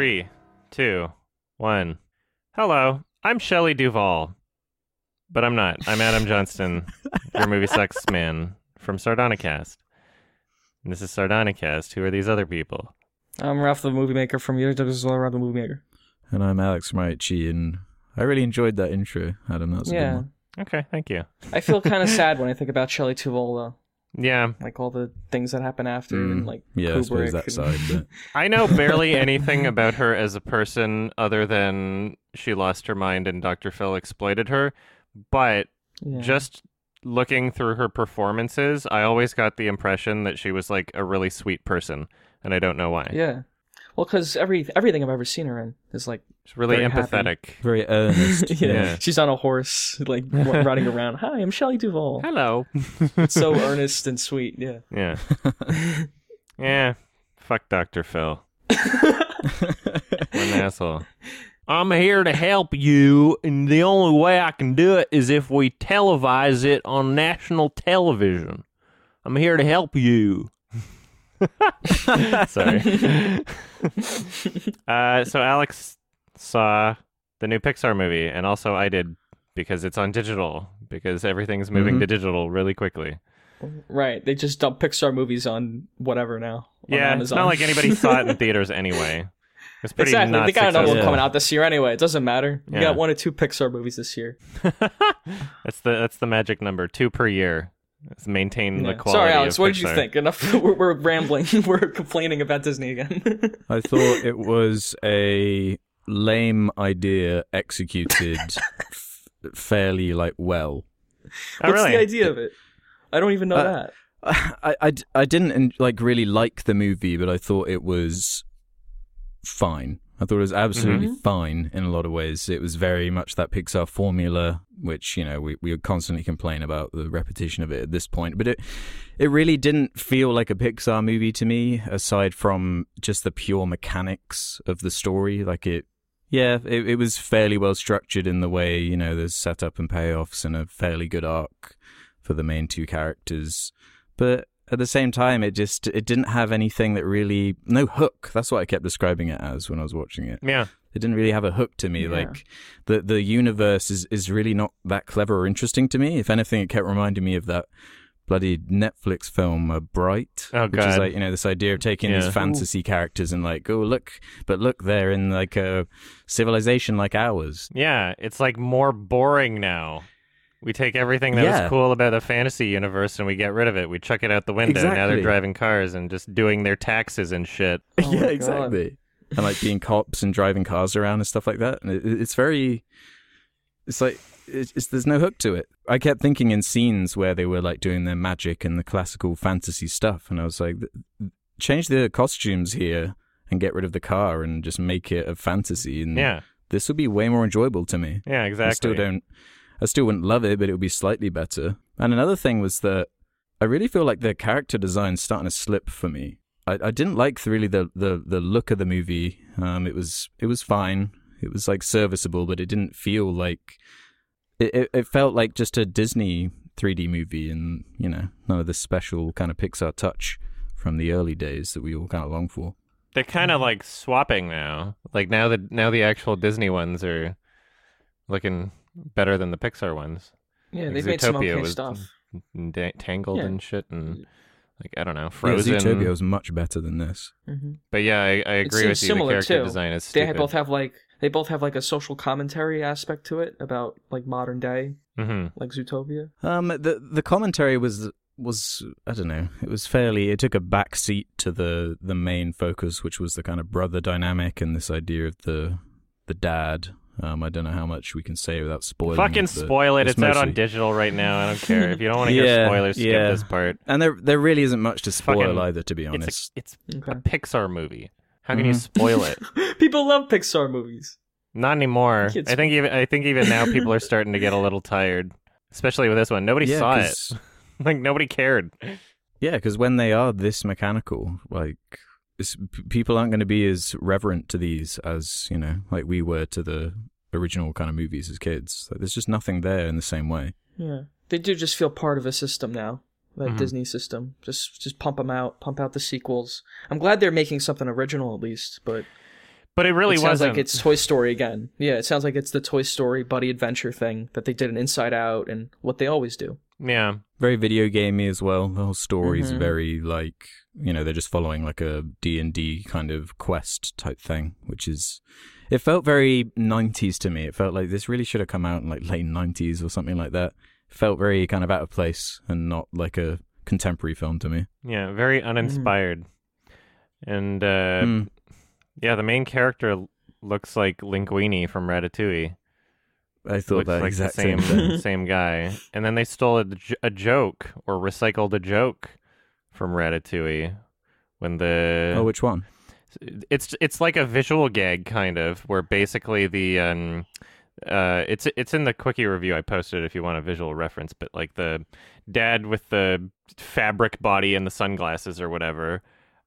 Three, two, one. Hello, I'm Shelley Duvall. But I'm not. I'm Adam Johnston, your movie sucks man from Sardonicast. And this is Sardonicast. Who are these other people? I'm Ralph the Movie Maker from Years as well, Ralph the Movie Maker. And I'm Alex Marici, and I really enjoyed that intro, Adam. That's a good Yeah. one. Okay, thank you. I feel kind of sad when I think about Shelley Duvall, though. Yeah, Like all the things that happen after, and Mm, like Yeah, I suppose Kubrick that and- side, but I know barely anything about her as a person other than she lost her mind and Dr. Phil exploited her. But Yeah. just looking through her performances, I always got the impression that she was like a really sweet person, and I don't know why. yeah. Well, because every everything I've ever seen her in is like, She's really Very happy. empathetic. very earnest. yeah, Yeah. she's on a horse, like riding around. Hi, I'm Shelley Duvall. Hello. so earnest and sweet. Yeah. yeah. yeah. Fuck Dr. Phil. What an asshole. I'm here to help you, and the only way I can do it is if we televise it on national television. I'm here to help you. Sorry. uh, so Alex saw the new Pixar movie, and also I did because it's on digital, because everything's moving Mhm. to digital really quickly. Right. They just dump Pixar movies on whatever now. on yeah, Amazon. it's not like anybody saw it in theaters anyway. It's pretty exactly. not They got another one successful. coming out this year anyway. It doesn't matter. We Yeah. got one or two Pixar movies this year. that's the that's the magic number, two per year. It's maintain the quality. Sorry, Alex. of What did you think? Enough. We're, we're rambling. we're complaining about Disney again. I thought it was a lame idea executed f- fairly like well. Oh, What's really? the idea of it? I don't even know Uh, that. I didn't like really like the movie, but I thought it was fine. I thought it was absolutely Mm-hmm. fine in a lot of ways. It was very much that Pixar formula, which you know we we would constantly complain about the repetition of it at this point. But it it really didn't feel like a Pixar movie to me, aside from just the pure mechanics of the story. Like it, yeah, it, it was fairly well structured in the way you know there's setup and payoffs and a fairly good arc for the main two characters but at the same time it just it didn't have anything that really no hook that's what i kept describing it as when i was watching it Yeah. it didn't really have a hook to me Yeah. like the the universe is is really not that clever or interesting to me if anything it kept reminding me of that bloody netflix film uh, bright Oh, god. which is like you know this idea of taking Yeah. these fantasy characters and like oh look but look they're in like a civilization like ours Yeah, it's like more boring now. We take everything that Yeah. was cool about the fantasy universe and we get rid of it. We chuck it out the window. Now they're driving cars and just doing their taxes and shit. Oh yeah, exactly. And like being cops and driving cars around and stuff like that. And it, it's very, it's like, it's, it's, there's no hook to it. I kept thinking in scenes where they were like doing their magic and the classical fantasy stuff. And I was like, change the costumes here and get rid of the car and just make it a fantasy. And Yeah. this would be way more enjoyable to me. Yeah, exactly. I still don't. I still wouldn't love it, but it would be slightly better. And another thing was that I really feel like the character design's starting to slip for me. I, I didn't like really the, the the look of the movie. Um, it was it was fine. It was like serviceable, but it didn't feel like it. It, it felt like just a Disney 3D movie, and you know, none of the special kind of Pixar touch from the early days that we all kind of long for. They're kind of like swapping now. Like now that now the actual Disney ones are looking better than the Pixar ones. Yeah, Like they've made some Zootopia okay was- stuff. Da- Tangled Yeah. and shit and like I don't know, Yeah, Frozen. Zootopia was much better than this. hmm But yeah, I, I agree with seems you. The similar, character too. design is They both have like they both have like a social commentary aspect to it about like modern day, hmm like Zootopia. Um, the the commentary was was I don't know. It was fairly. It took a back seat to the the main focus, which was the kind of brother dynamic and this idea of the the dad. Um, I don't know how much we can say without spoiling. Fucking the- spoil it. It's, out on digital right now. I don't care. If you don't want to hear spoilers, skip yeah. this part. And there there really isn't much to spoil Fucking- either, to be It's honest. a, it's Okay. a Pixar movie. How can you Mhm. spoil it? People love Pixar movies. Not anymore. Kids- I think even I think even now people are starting to get a little tired, especially with this one. Nobody yeah, saw it. Like nobody cared. Yeah, because when they are this mechanical, like it's, p- people aren't going to be as reverent to these as you know, like we were to the original kind of movies as kids. Like, there's just nothing there in the same way. Yeah, they do just feel part of a system now. That Mhm. Disney system. Just just pump them out, pump out the sequels. I'm glad they're making something original at least, but But it really it sounds wasn't. like it's Toy Story again. Yeah, it sounds like it's the Toy Story buddy adventure thing that they did in Inside Out and what they always do. yeah. very video gamey as well. The whole story's Mhm. very like you know they're just following like a D and D kind of quest type thing, which is it felt very 90s to me. It felt like this really should have come out in like late 90s or something like that. It felt very kind of out of place and not like a contemporary film to me. Yeah, very uninspired. And uh, Hmm. yeah, the main character looks like Linguini from Ratatouille. I thought looks that like exact the same same same guy. And then they stole a joke or recycled a joke from Ratatouille when the Oh, which one? it's it's like a visual gag kind of where basically the um uh it's it's in the quickie review I posted if you want a visual reference but like the dad with the fabric body and the sunglasses or whatever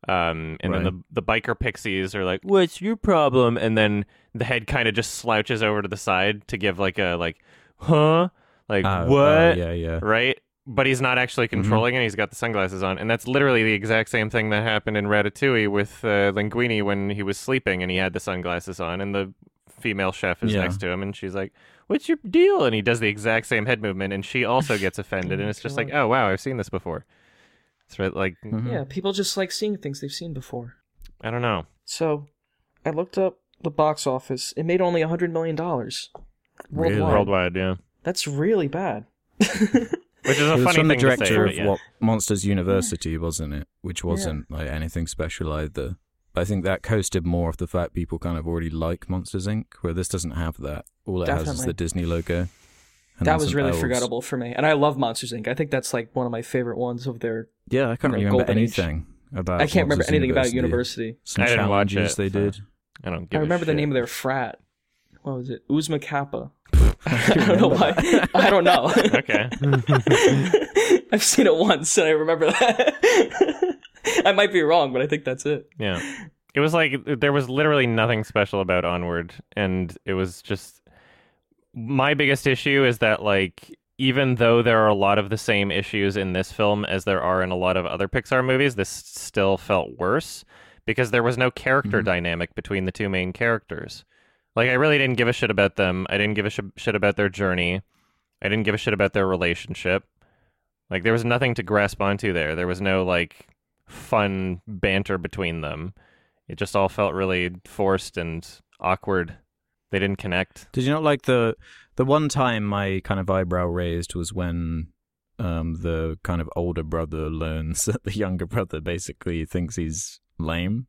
um and then the the biker pixies are like what's your problem and then the head kind of just slouches over to the side to give like a like huh like Oh, what oh, yeah, yeah. right? But he's not actually Mm-hmm. controlling it. He's got the sunglasses on, and that's literally the exact same thing that happened in Ratatouille with uh, Linguini when he was sleeping and he had the sunglasses on, and the female chef is Yeah. next to him, and she's like, "What's your deal?" And he does the exact same head movement, and she also gets offended, and it's just like, "Oh wow, I've seen this before." It's right, like Mhm. Yeah, people just like seeing things they've seen before. I don't know. So, I looked up the box office. It made only a hundred million dollars Really? worldwide. Worldwide, yeah, That's really bad. which is a It was funny from the thing to say. director but of yeah. what Monsters University, wasn't it? Which wasn't like anything special either. But I think that coasted more of the fact people kind of already like Monsters Inc., where this doesn't have that. All it has is the Disney logo. and that was really elves. forgettable for me. And I love Monsters Inc. I think that's like one of my favorite ones of their. Yeah, I can't you know, remember Golden Age. anything about. I can't remember Monsters anything about University. University. Some I didn't watch challenges it, they so- did. I don't give. I a remember the shit. name of their frat. What was it? Oozma Kappa. I don't know why. I don't know. Okay. I've seen it once and I remember that. I might be wrong, but I think that's it. Yeah. It was like there was literally nothing special about Onward and it was just my biggest issue is that like even though there are a lot of the same issues in this film as there are in a lot of other Pixar movies, this still felt worse because there was no character Mhm. dynamic between the two main characters. Like I really didn't give a shit about them. I didn't give a sh- shit about their journey. I didn't give a shit about their relationship. Like there was nothing to grasp onto there. There was no like fun banter between them. It just all felt really forced and awkward. They didn't connect. Did you not like the the one time my kind of eyebrow raised was when um, the kind of older brother learns that the younger brother basically thinks he's lame.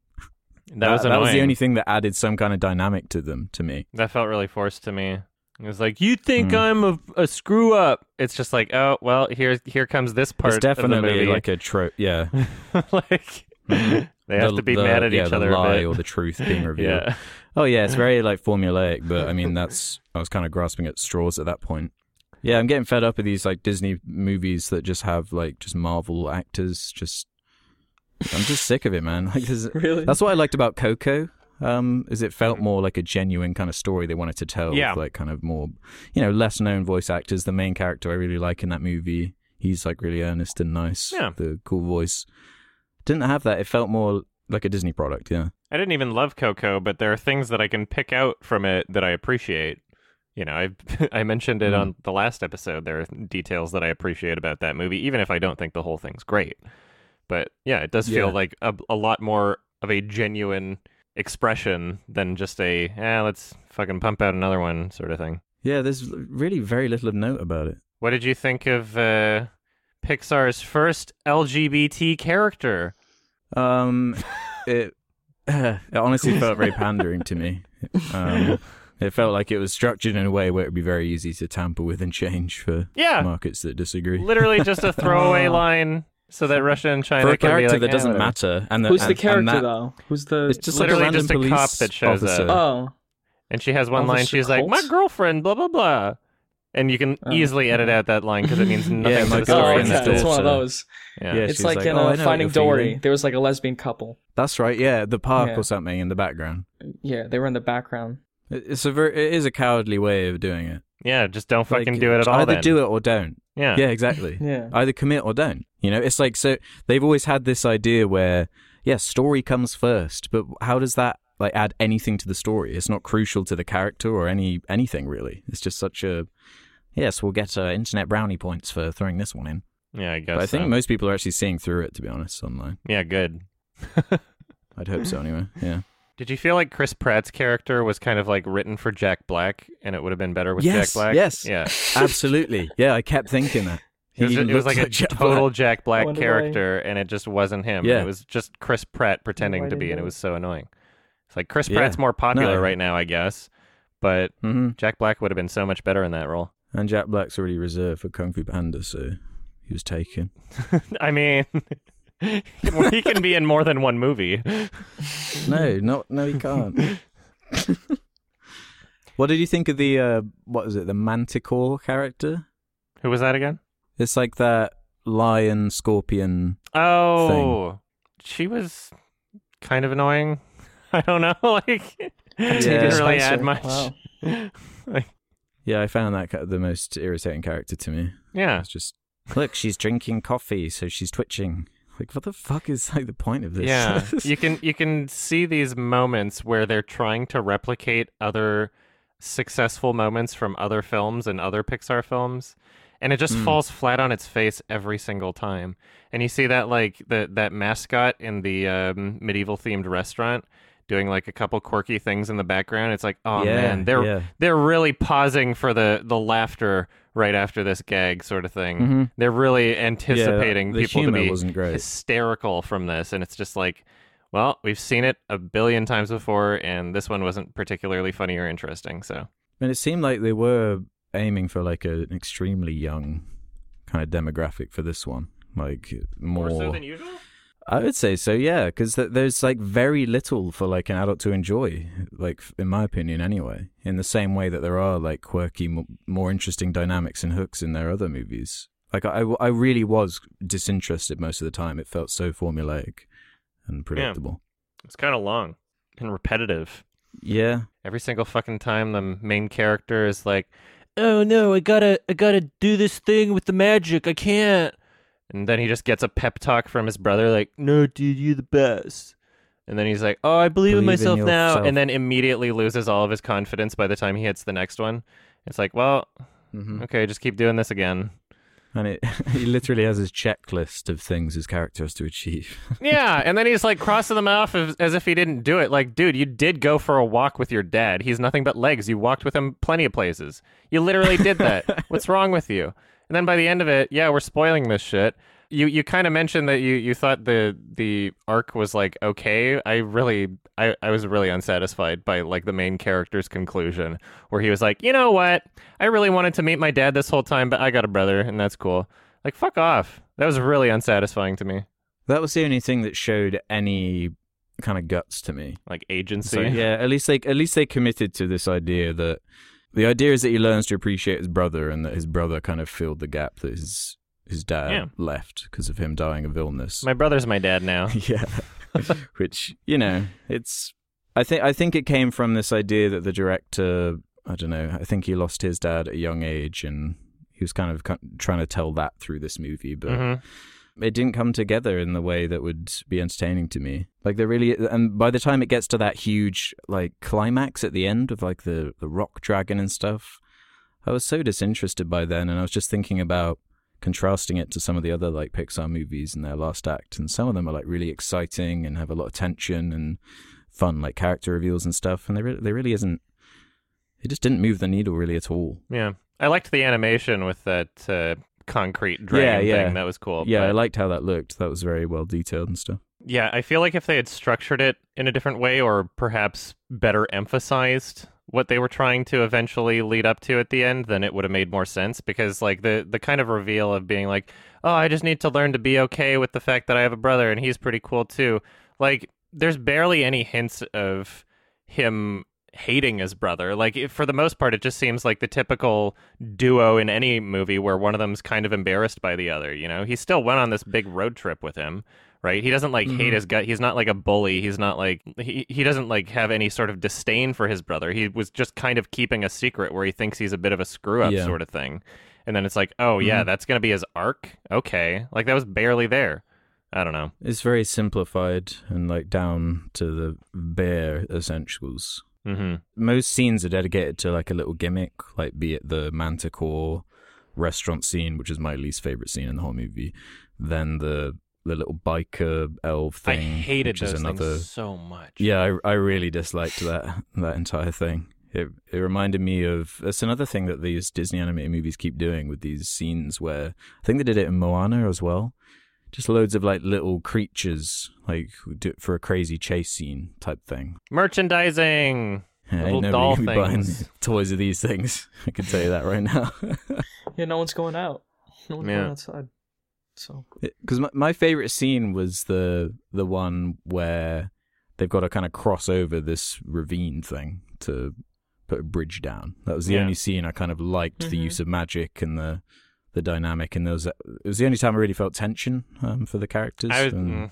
That, was that was the only thing that added some kind of dynamic to them to me. That felt really forced to me. It was like, you think Hmm. I'm a, a screw up? It's just like, oh well, here here comes this part. it's definitely the like a trope. Yeah, like Mhm. they have The- to be the- mad at yeah, each the other lie a bit. or the truth being revealed. yeah, Oh yeah, it's very like formulaic, but I mean that's I was kind of grasping at straws at that point. Yeah, I'm getting fed up with these like Disney movies that just have like just Marvel actors. Just I'm just sick of it, man. Like there's, Really? that's what I liked about Coco. Um, is it felt more like a genuine kind of story they wanted to tell. Yeah. with, like kind of more, you know, less known voice actors. The main character I really like in that movie. He's like really earnest and nice. Yeah. The cool voice. Didn't have that. It felt more like a Disney product. Yeah. I didn't even love Coco, but there are things that I can pick out from it that I appreciate. You know, I I mentioned it Mm. on the last episode. There are details that I appreciate about that movie, even if I don't think the whole thing's great. But yeah, it does feel Yeah. like a, a lot more of a genuine expression than just a eh, let's fucking pump out another one sort of thing. Yeah. There's really very little of note about it. What did you think of uh, Pixar's first LGBT character? Um, it, it honestly felt very pandering to me. Um, it felt like it was structured in a way where it would be very easy to tamper with and change for Yeah, markets that disagree. literally just a throwaway line so that Russia and China For a character like, that "Eh, doesn't whatever." matter, and the, Who's the and- and character that- though? Who's the? It's just like a Literally just a cop that shows up. oh, And she has one line. Officer She's like, "My girlfriend," blah blah blah. And you can Oh. easily edit out that line because it means nothing Yeah, to the oh, story girlfriend in okay. this It's bit. one of those. Yeah. Yeah, it's like, like, in "Oh, I uh, know Finding Dory. feeling." There was like a lesbian couple. That's right. Yeah, the park Yeah. or something in the background. Yeah, they were in the background. It's a very, it is a cowardly way of doing it. Yeah, just don't Like, fucking do it at all. Either then. do it or don't. Yeah. Yeah, exactly. Yeah. either commit or don't. You know, it's like so they've always had this idea where yes, story comes first, but how does that like add anything to the story. It's not crucial to the character or any anything really. It's just such a yes. We'll get uh, internet brownie points for throwing this one in. Yeah, I guess. But I think so. most people are actually seeing through it. To be honest, online. Yeah, good. I'd hope so anyway. Yeah. Did you feel like Chris Pratt's character was kind of like written for Jack Black, and it would have been better with Yes, Jack Black? yes. Yeah. Absolutely. Yeah, I kept thinking that. It was, it was looks like a Jack total Black. Jack Black wonder why. character, and it just wasn't him. Yeah. It was just Chris Pratt pretending why to be, and it was so annoying. It's like Chris Yeah. Pratt's more popular No. right now, I guess, but hmm Jack Black would have been so much better in that role. And Jack Black's already reserved for Kung Fu Panda, so he was taken. I mean, he can be in more than one movie. No, not no, he can't. what did you think of the uh, what is it? The Manticore character? Who was that again? It's like that lion scorpion. Oh, she was kind of annoying. I don't know. Like, Yeah. didn't really Spencer. add much. Wow. like, Yeah, I found that the most irritating character to me. yeah, It's just look, she's drinking coffee, so she's twitching. Like, what the fuck is like the point of this? yeah. you can you can see these moments where they're trying to replicate other successful moments from other films and other Pixar films, and it just Mm. falls flat on its face every single time. And you see that like the that mascot in the um, medieval themed restaurant doing like a couple quirky things in the background. It's like, oh yeah, man, they're yeah. they're really pausing for the the laughter right after this gag sort of thing. Mhm. They're really anticipating the people to be hysterical from this, and it's just like, well, we've seen it a billion times before, and this one wasn't particularly funny or interesting. So And it seemed like they were aiming for like a, an extremely young kind of demographic for this one. Like more, than usual. I would say so, yeah, because th- there's like very little for like an adult to enjoy, like in my opinion, anyway. In the same way that there are like quirky, m- more interesting dynamics and hooks in their other movies. Like I, I really was disinterested most of the time. It felt so formulaic and predictable. It's kind of long and repetitive. Yeah, Every single fucking time, the main character is like, "Oh no, I gotta, I gotta do this thing with the magic. I can't." And then he just gets a pep talk from his brother, like, "No, dude, you're the best." And then he's like, "Oh, I believe, in Believe in myself now," and then immediately loses all of his confidence by the time he hits the next one. It's like, well, hmm okay, just keep doing this again. And it he literally has his checklist of things his character has to achieve. yeah, and then he's like crossing them off as, as if he didn't do it. Like, dude, you did go for a walk with your dad. He's nothing but legs. You walked with him plenty of places. You literally did that. What's wrong with you? And then by the end of it, yeah, we're spoiling this shit. You you kind of mentioned that you, you thought the the arc was like okay. I really I, I was really unsatisfied by like the main character's conclusion where he was like, you know what? I really wanted to meet my dad this whole time, but I got a brother and that's cool. Like fuck off. That was really unsatisfying to me. That was the only thing that showed any kind of guts to me. Like agency. So yeah, at least they at least they committed to this idea that the idea is that he learns to appreciate his brother and that his brother kind of filled the gap that his his dad Yeah. left because of him dying of illness. My brother's my dad now. yeah, which you know, it's. I think I think it came from this idea that the director, I don't know, I think he lost his dad at a young age, and he was kind of trying to tell that through this movie, but hmm it didn't come together in the way that would be entertaining to me. Like they really, and by the time it gets to that huge like climax at the end of like the the rock dragon and stuff, I was so disinterested by then, and I was just thinking about contrasting it to some of the other like Pixar movies in their last act, and some of them are like really exciting and have a lot of tension and fun like character reveals and stuff, and they re- they really isn't. It just didn't move the needle really at all. Yeah. I liked the animation with that uh, concrete dragon Yeah, yeah. thing. That was cool. Yeah, I liked how that looked. That was very well detailed and stuff. Yeah, I feel like if they had structured it in a different way or perhaps better emphasized what they were trying to eventually lead up to at the end, then it would have made more sense because like the the kind of reveal of being like, "Oh, I just need to learn to be okay with the fact that I have a brother and he's pretty cool too." Like there's barely any hints of him hating his brother. Like it, for the most part it just seems like the typical duo in any movie where one of them's kind of embarrassed by the other, you know? He still went on this big road trip with him right? He doesn't like hate Mhm. his gut. He's not like a bully. He's not like he he doesn't like have any sort of disdain for his brother. He was just kind of keeping a secret where he thinks he's a bit of a screw up Yeah. sort of thing. And then it's like, oh yeah, Mhm. that's gonna be his arc. Okay, like that was barely there. I don't know. It's very simplified and like down to the bare essentials. hmm Most scenes are dedicated to like a little gimmick, like be it the Manticore restaurant scene, which is my least favorite scene in the whole movie, then the the little biker elf thing. I hated which those is another. things so much. Yeah, I I really disliked that that entire thing. It it reminded me of it's another thing that these Disney animated movies keep doing with these scenes where I think they did it in Moana as well. Just loads of like little creatures, like do it for a crazy chase scene type thing. Merchandising. Yeah, Little ain't doll nobody gonna be buying things. toys of these things. I can tell you that right now. Yeah, no one's going out. No one's Yeah. going outside. So Because my, my favorite scene was the the one where they've got to kind of cross over this ravine thing to put a bridge down. That was the Yeah. only scene I kind of liked the Mhm. use of magic and the the dynamic and there was it was the only time I really felt tension um, for the characters. I was, and- mm.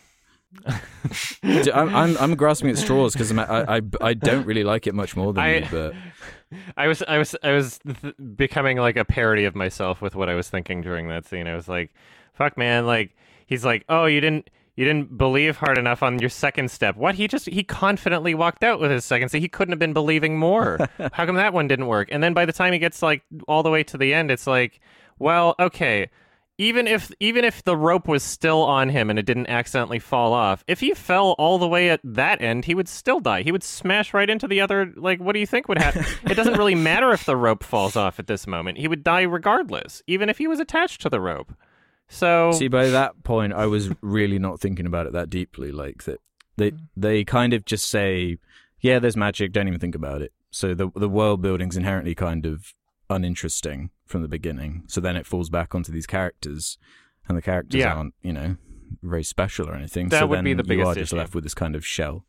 D- I'm, I'm I'm grasping at straws because I, I I don't really like it much more than I- you, but I was I was I was th- becoming like a parody of myself with what I was thinking during that scene. I was like, "Fuck, man!" Like he's like, "Oh, you didn't you didn't believe hard enough on your second step." What? He just he confidently walked out with his second step. He couldn't have been believing more. How come that one didn't work? And then by the time he gets like all the way to the end, it's like, well, okay. Even if even if the rope was still on him and it didn't accidentally fall off, if he fell all the way at that end, he would still die. He would smash right into the other. Like, what do you think would happen? it doesn't really matter if the rope falls off at this moment. He would die regardless, even if he was attached to the rope. So See, by that point, I was really not thinking about it that deeply. Like that, they they kind of just say, "Yeah, there's magic. Don't even think about it." So the the world building's inherently kind of uninteresting from the beginning. So then it falls back onto these characters, and the characters Yeah. aren't, you know, very special or anything. That so would then be the you are just issue. left with this kind of shell.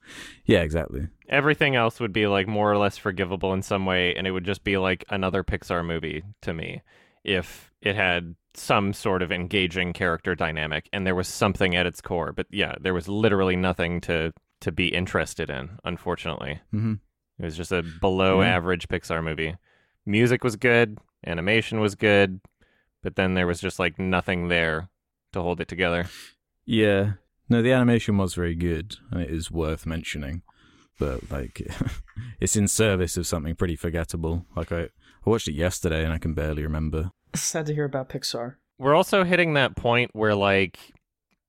Yeah, exactly. everything else would be like more or less forgivable in some way, and it would just be like another Pixar movie to me if it had some sort of engaging character dynamic and there was something at its core. But yeah, there was literally nothing to to be interested in. Unfortunately, hmm it was just a below Yeah. average Pixar movie. Music was good, animation was good, but then there was just like nothing there to hold it together. Yeah. No, the animation was very good, and it is worth mentioning. But like, it's in service of something pretty forgettable. Like I, I watched it yesterday, and I can barely remember. sad to hear about Pixar. we're also hitting that point where like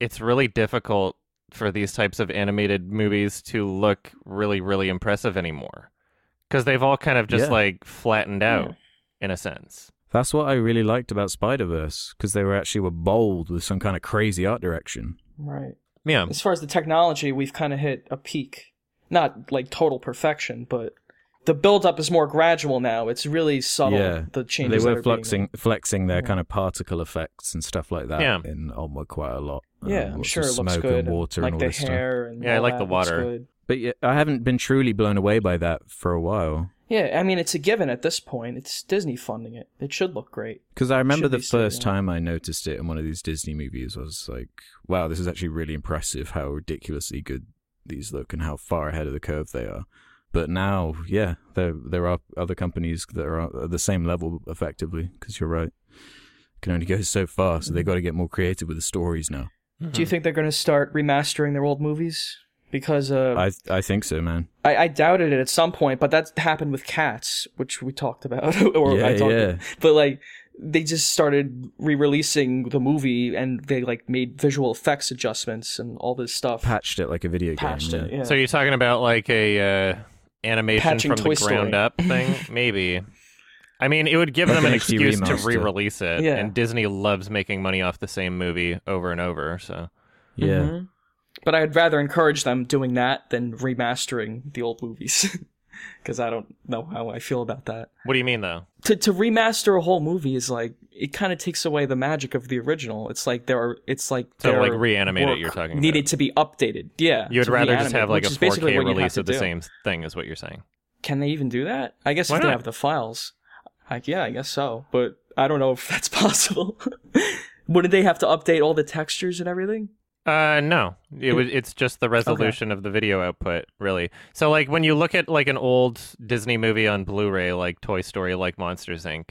it's really difficult for these types of animated movies to look really really impressive anymore because they've all kind of just Yeah. like flattened out Yeah. In a sense That's what I really liked about Spider Verse because they were actually were bold with some kind of crazy art direction. Right. yeah As far as the technology, we've kind of hit a peak. Not like total perfection, but the build up is more gradual now. It's really subtle. Yeah. The They changes that were are being flexing flexing their Yeah. kind of particle effects and stuff like that Yeah. in Onward quite a lot. Yeah, Um, I'm sure of it looks smoke good. and water like and all the this stuff. and Yeah, I like the water. But yeah, I haven't been truly blown away by that for a while. Yeah, I mean it's a given at this point. It's Disney funding it. It should look great. Because I remember the first time I noticed it in one of these Disney movies, I was like, wow, this is actually really impressive how ridiculously good these look and how far ahead of the curve they are. But now, yeah, there there are other companies that are at the same level effectively, because you're right. Can only go so far, so they've got to get more creative with the stories now. Do Hmm. you think they're going to start remastering their old movies? Because uh, I I think so, man. I, I doubted it at some point, but that happened with Cats, which we talked about. or Yeah, I talked yeah. But like, they just started re-releasing the movie, and they like made visual effects adjustments and all this stuff. Patched it like a video Patched game. it. yeah. Yeah. so you're talking about like a uh, animation Patching from Toy the ground Story. up thing maybe i mean it would give Like them an an HD excuse to re-release it Yeah. and disney loves making money off the same movie over and over so yeah. Mhm. But I'd rather encourage them doing that than remastering the old movies. Because I don't know how I feel about that. what do you mean though To to remaster a whole movie is like it kind of takes away the magic of the original. It's like there are it's like So, like, reanimate it, you're talking needed about. to be updated. Yeah, You'd rather just have like a 4K what you'd have release of the do. same thing, is what you're saying. Can they even do that? I guess Why if they not? have the files. Like, yeah, I guess so. But I don't know if that's possible. Wouldn't they have to update all the textures and everything? Uh, no, it was. It's just the resolution of the video output, really. So, like, when you look at like an old Disney movie on Blu-ray, like Toy Story, like Monsters Inc.,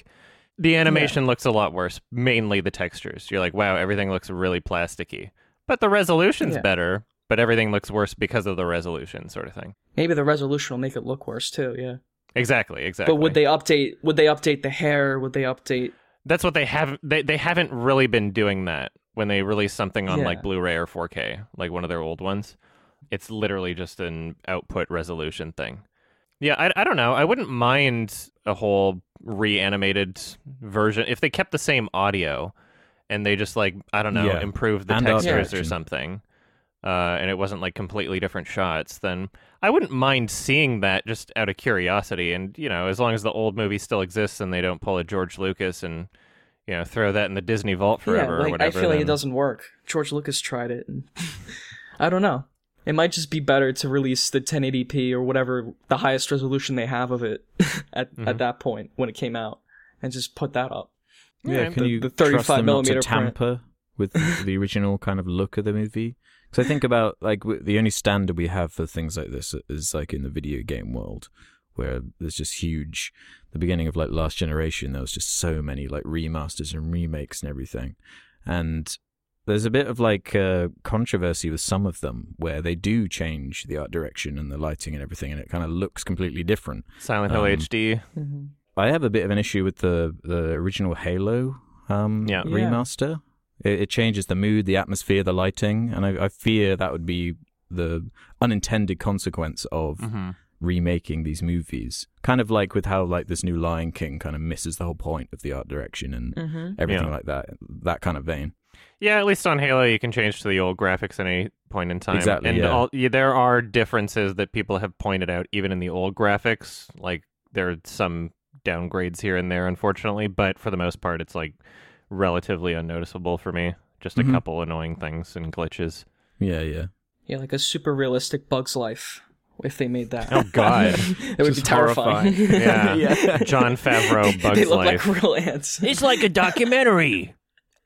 the animation looks a lot worse. Mainly the textures. You're like, wow, everything looks really plasticky. but the resolution's Yeah. better, but everything looks worse because of the resolution, sort of thing. Maybe the resolution will make it look worse too. Yeah. Exactly, exactly. But would they update? Would they update the hair? Would they update? That's what they have. They they haven't really been doing that when they release something on Yeah. like Blu-ray or 4K, like one of their old ones. It's literally just an output resolution thing. Yeah, I, I don't know. I wouldn't mind a whole reanimated version if they kept the same audio and they just like I don't know Yeah. improved the And textures or something. Uh, and it wasn't like completely different shots, then I wouldn't mind seeing that just out of curiosity. And you know, as long as the old movie still exists and they don't pull a George Lucas and you know throw that in the Disney vault forever yeah, or whatever. I feel like it doesn't work. George Lucas tried it, and I don't know. It might just be better to release the 1080p or whatever the highest resolution they have of it at Mhm. at that point when it came out, and just put that up. Yeah, Yeah, can the- you the trust 35 them not to millimeter print. tamper with the original kind of look of the movie? Because I think about like the only standard we have for things like this is like in the video game world, where there's just huge. The beginning of like Last Generation, there was just so many like remasters and remakes and everything, and there's a bit of like uh, controversy with some of them where they do change the art direction and the lighting and everything, and it kind of looks completely different. Silent Hill um, HD. Mm-hmm. I have a bit of an issue with the the original Halo um, Yeah. Yeah. remaster. It, it changes the mood, the atmosphere, the lighting, and I, I fear that would be the unintended consequence of hmm remaking these movies. Kind of like with how like this new Lion King kind of misses the whole point of the art direction and Mm-hmm. everything Yeah. like that. That kind of vein. Yeah, at least on Halo, you can change to the old graphics at any point in time. Exactly, And yeah. all, yeah, there are differences that people have pointed out, even in the old graphics. Like there are some downgrades here and there, unfortunately, but for the most part, it's like relatively unnoticeable for me. Just a Mhm. couple annoying things and glitches. Yeah, yeah. Yeah, like a super realistic Bug's Life. If they made that, Oh, God. it would be Just terrifying. Yeah. Yeah. Jon Favreau, Bugs they look Life. like real ants. It's like a documentary.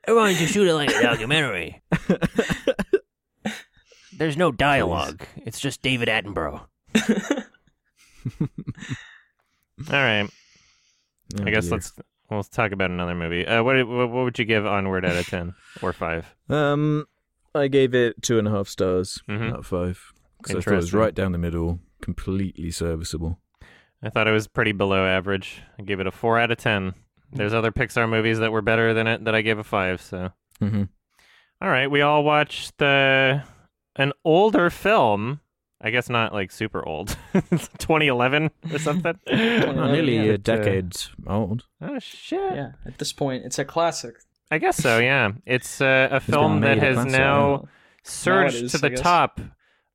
Everyone just shoot it like a documentary. There's no dialogue. It's just David Attenborough. All right, Oh, I guess dear. let's we'll talk about another movie. Uh, what, what what would you give Onward out of ten or five? Um, I gave it two and a half stars Mhm. out of five because I thought it was right down the middle, completely serviceable. I thought it was pretty below average. I gave it a four out of ten. There's other Pixar movies that were better than it that I gave a five. So, Mm-hmm. all right, we all watched the an older film. I guess not like super old, 2011 or something. Oh, Yeah, nearly yeah. a decade old. oh shit! yeah, at this point, it's a classic. I guess so. Yeah, it's uh, a film that a has classic, now surged is, to the top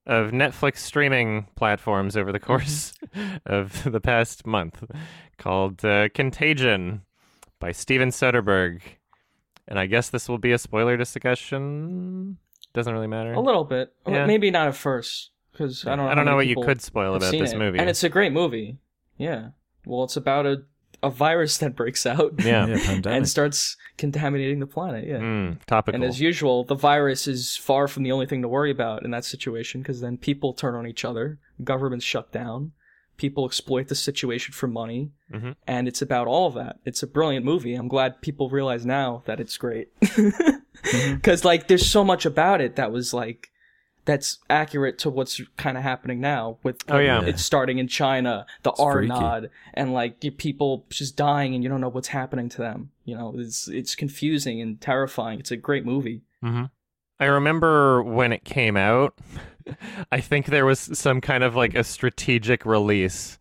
of Netflix streaming platforms over the Mm-hmm. course of the past month, called uh, Contagion by Steven Soderbergh. And I guess this will be a spoiler discussion. Doesn't really matter. A little bit, Yeah. maybe not at first, because I don't. Know I don't know what you could spoil about this it. movie. and it's a great movie. Yeah, well, it's about a a virus that breaks out yeah, Yeah, and starts contaminating the planet. Yeah. Mm, topical. And as usual, the virus is far from the only thing to worry about in that situation because then people turn on each other, governments shut down, people exploit the situation for money, Mhm. and it's about all of that. It's a brilliant movie. I'm glad people realize now that it's great. Because, like, there's so much about it that was, like, that's accurate to what's kind of happening now with Oh, yeah. it's starting in China, the It's R freaky. nod, and like people just dying and you don't know what's happening to them. You know, it's it's confusing and terrifying. It's a great movie. hmm I remember when it came out, I think there was some kind of like a strategic release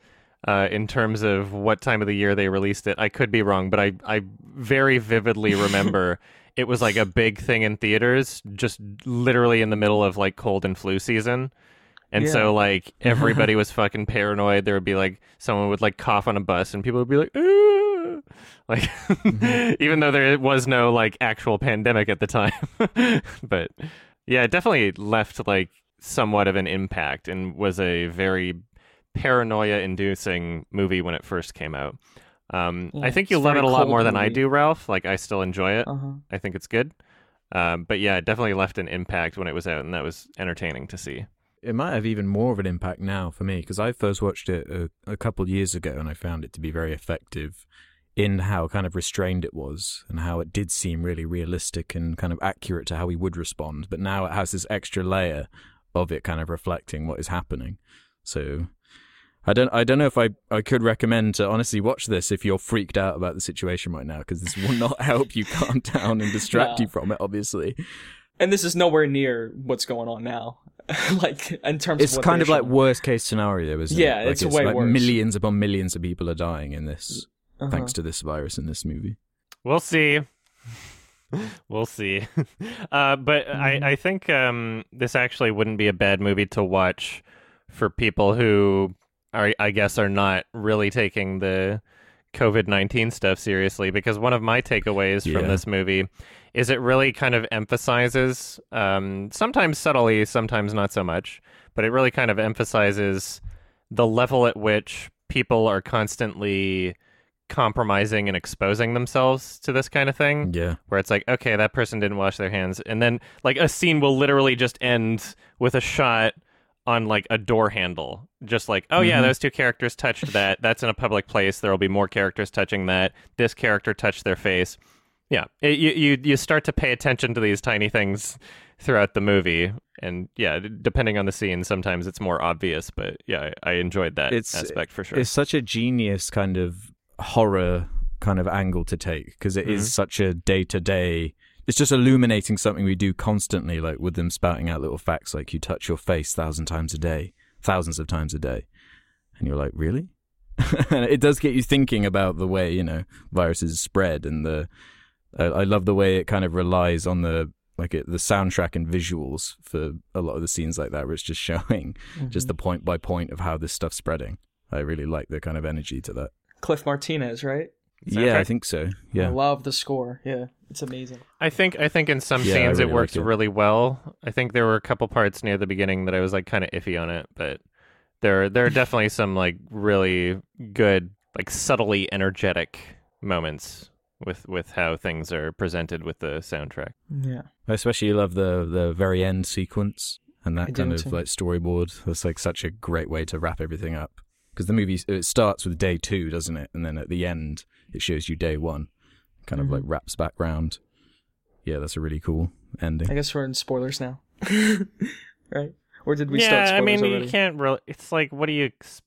uh, in terms of what time of the year they released it. I could be wrong, but I, I very vividly remember it was like a big thing in theaters, just literally in the middle of like cold and flu season. And Yeah. so like everybody was fucking paranoid. There would be like someone would like cough on a bus and people would be like, "Ah." like even though there was no like actual pandemic at the time. but yeah, it definitely left like somewhat of an impact and was a very paranoia inducing movie when it first came out. Um, Yeah, I think you love it a lot cold more than I do, Ralph. Like I still enjoy it. Uh huh. I think it's good. Um, but yeah, it definitely left an impact when it was out, and that was entertaining to see. It might have even more of an impact now for me because I first watched it a, a couple years ago and I found it to be very effective in how kind of restrained it was and how it did seem really realistic and kind of accurate to how we would respond. But now it has this extra layer of it kind of reflecting what is happening. So I don't I don't know if I, I could recommend to honestly watch this if you're freaked out about the situation right now because this will not help you calm down and distract No. you from it obviously. And this is nowhere near what's going on now. like in terms It's of what kind of like worst case scenario, isn't Yeah, it? Like it's way like worse. millions upon millions of people are dying in this Uh-huh. thanks to this virus in this movie. We'll see. we'll see. Uh, but I, I think um, this actually wouldn't be a bad movie to watch for people who are, I guess, are not really taking the COVID 19 stuff seriously. Because one of my takeaways from this movie is it really kind of emphasizes, um, sometimes subtly, sometimes not so much, but it really kind of emphasizes the level at which people are constantly compromising and exposing themselves to this kind of thing Yeah. where it's like okay that person didn't wash their hands and then like a scene will literally just end with a shot on like a door handle just like oh yeah Mhm. those two characters touched that that's in a public place there will be more characters touching that this character touched their face yeah it, you, you you start to pay attention to these tiny things throughout the movie and yeah depending on the scene sometimes it's more obvious but yeah i, I enjoyed that It's- aspect for sure It's such a genius kind of horror kind of angle to take because it is Mhm. such a day to day. It's just illuminating something we do constantly, like with them spouting out little facts like you touch your face thousand times a day, thousands of times a day. And you're like, really? and it does get you thinking about the way, you know, viruses spread and the. I I love the way it kind of relies on the like it, the soundtrack and visuals for a lot of the scenes like that, where it's just showing just mm-hmm. the point by point of how this stuff's spreading. I really like the kind of energy to that. Cliff Martinez, right? Yeah, I think so. Yeah, I Yeah. love the score. Yeah, it's amazing. I think I think in some Yeah, I scenes it really works it. really well. I think there were a couple parts near the beginning that I was like kind of iffy on it, but there there are definitely some like really good like subtly energetic moments with with how things are presented with the soundtrack. Yeah. I especially love the the very end sequence and that do kind of too. like storyboard. That's like such a great way to wrap everything up. Because the movie it starts with day two, doesn't it? And then at the end, it shows you day one. Kind of Mm-hmm. like wraps back round. Yeah, that's a really cool ending. I guess we're in spoilers now. right? Or did we yeah, start spoilers I mean already? you can't really. It's like what do you ex-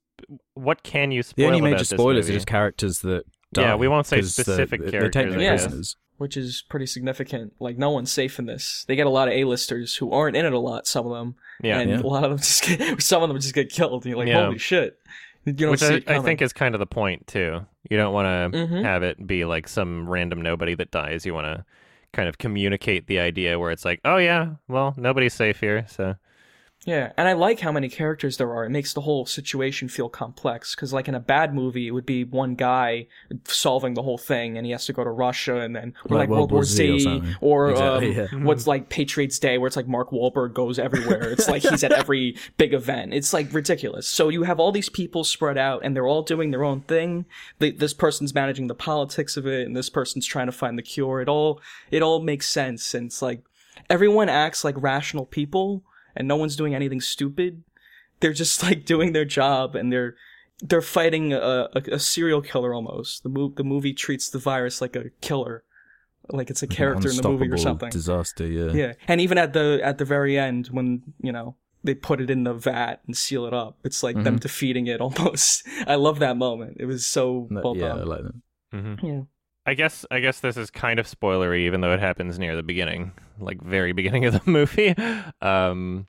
what can you spoil? the spoil only about major this spoilers are just characters that die. Yeah, we won't say 'cause, uh, specific they- characters, They take them I guess. prisoners. Which is pretty significant. Like no one's safe in this. They get a lot of A-listers who aren't in it a lot. Some of them, yeah, and Yeah. a lot of them just get. Some of them just get killed. And you're like, Yeah. holy shit! Which I, I think is kind of the point too. You don't want to Mhm. have it be like some random nobody that dies. You want to kind of communicate the idea where it's like, oh yeah, well nobody's safe here, so Yeah, and I like how many characters there are. It makes the whole situation feel complex. Because, like in a bad movie, it would be one guy solving the whole thing, and he has to go to Russia, and then or Like like World War Z, or or, Exactly, um, yeah. what's like Patriots Day, where it's like Mark Wahlberg goes everywhere. It's like he's at every big event. It's like ridiculous. So you have all these people spread out, and they're all doing their own thing. They, this person's managing the politics of it, and this person's trying to find the cure. It all it all makes sense, and it's like everyone acts like rational people and no one's doing anything stupid. They're just like doing their job and they're they're fighting a, a, a serial killer almost. The mo- the movie treats the virus like a killer, like it's a character in the movie or Unstoppable something. Disaster, yeah. Yeah, and even at the at the very end when you know they put it in the vat and seal it up, it's like them defeating it almost. I love that moment. It was so That- well yeah, I like that. hmm Yeah. I guess I guess this is kind of spoilery, even though it happens near the beginning, like very beginning of the movie. Um,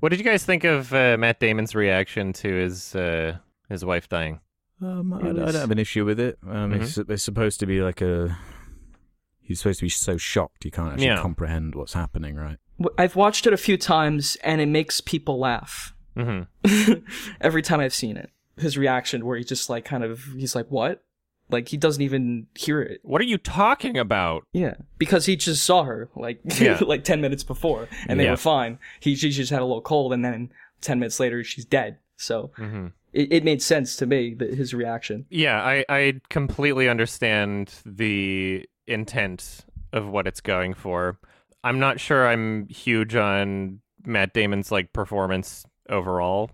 what did you guys think of uh, Matt Damon's reaction to his uh, his wife dying? Um, I, I don't have an issue with it. Um, Mhm. it's, it's supposed to be like a. He's supposed to be so shocked he can't actually Yeah. comprehend what's happening, right? I've watched it a few times and it makes people laugh. hmm every time I've seen it. His reaction, where he just like kind of, he's like, "What?" Like he doesn't even hear it. What are you talking about? Yeah, because he just saw her like Yeah. like ten minutes before, and they Yeah. were fine. He she just had a little cold, and then ten minutes later she's dead. So hmm it, it made sense to me that his reaction. Yeah, I, I completely understand the intent of what it's going for. I'm not sure I'm huge on Matt Damon's like performance overall.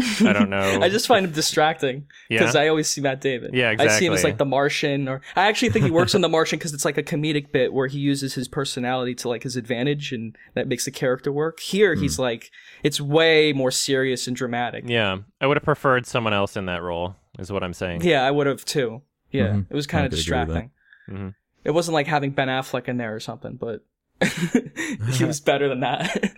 I don't know. I just find him distracting because yeah. I always see Matt Damon. Yeah, exactly. I see him as like the Martian, or I actually think he works in the Martian because it's like a comedic bit where he uses his personality to like his advantage, and that makes the character work. Here, Hmm. he's like it's way more serious and dramatic. yeah, I would have preferred someone else in that role. Is what I'm saying. Yeah, I would have too. Yeah, Mhm. it was kind of could agree with that. distracting. Mhm. It wasn't like having Ben Affleck in there or something, but he was better than that.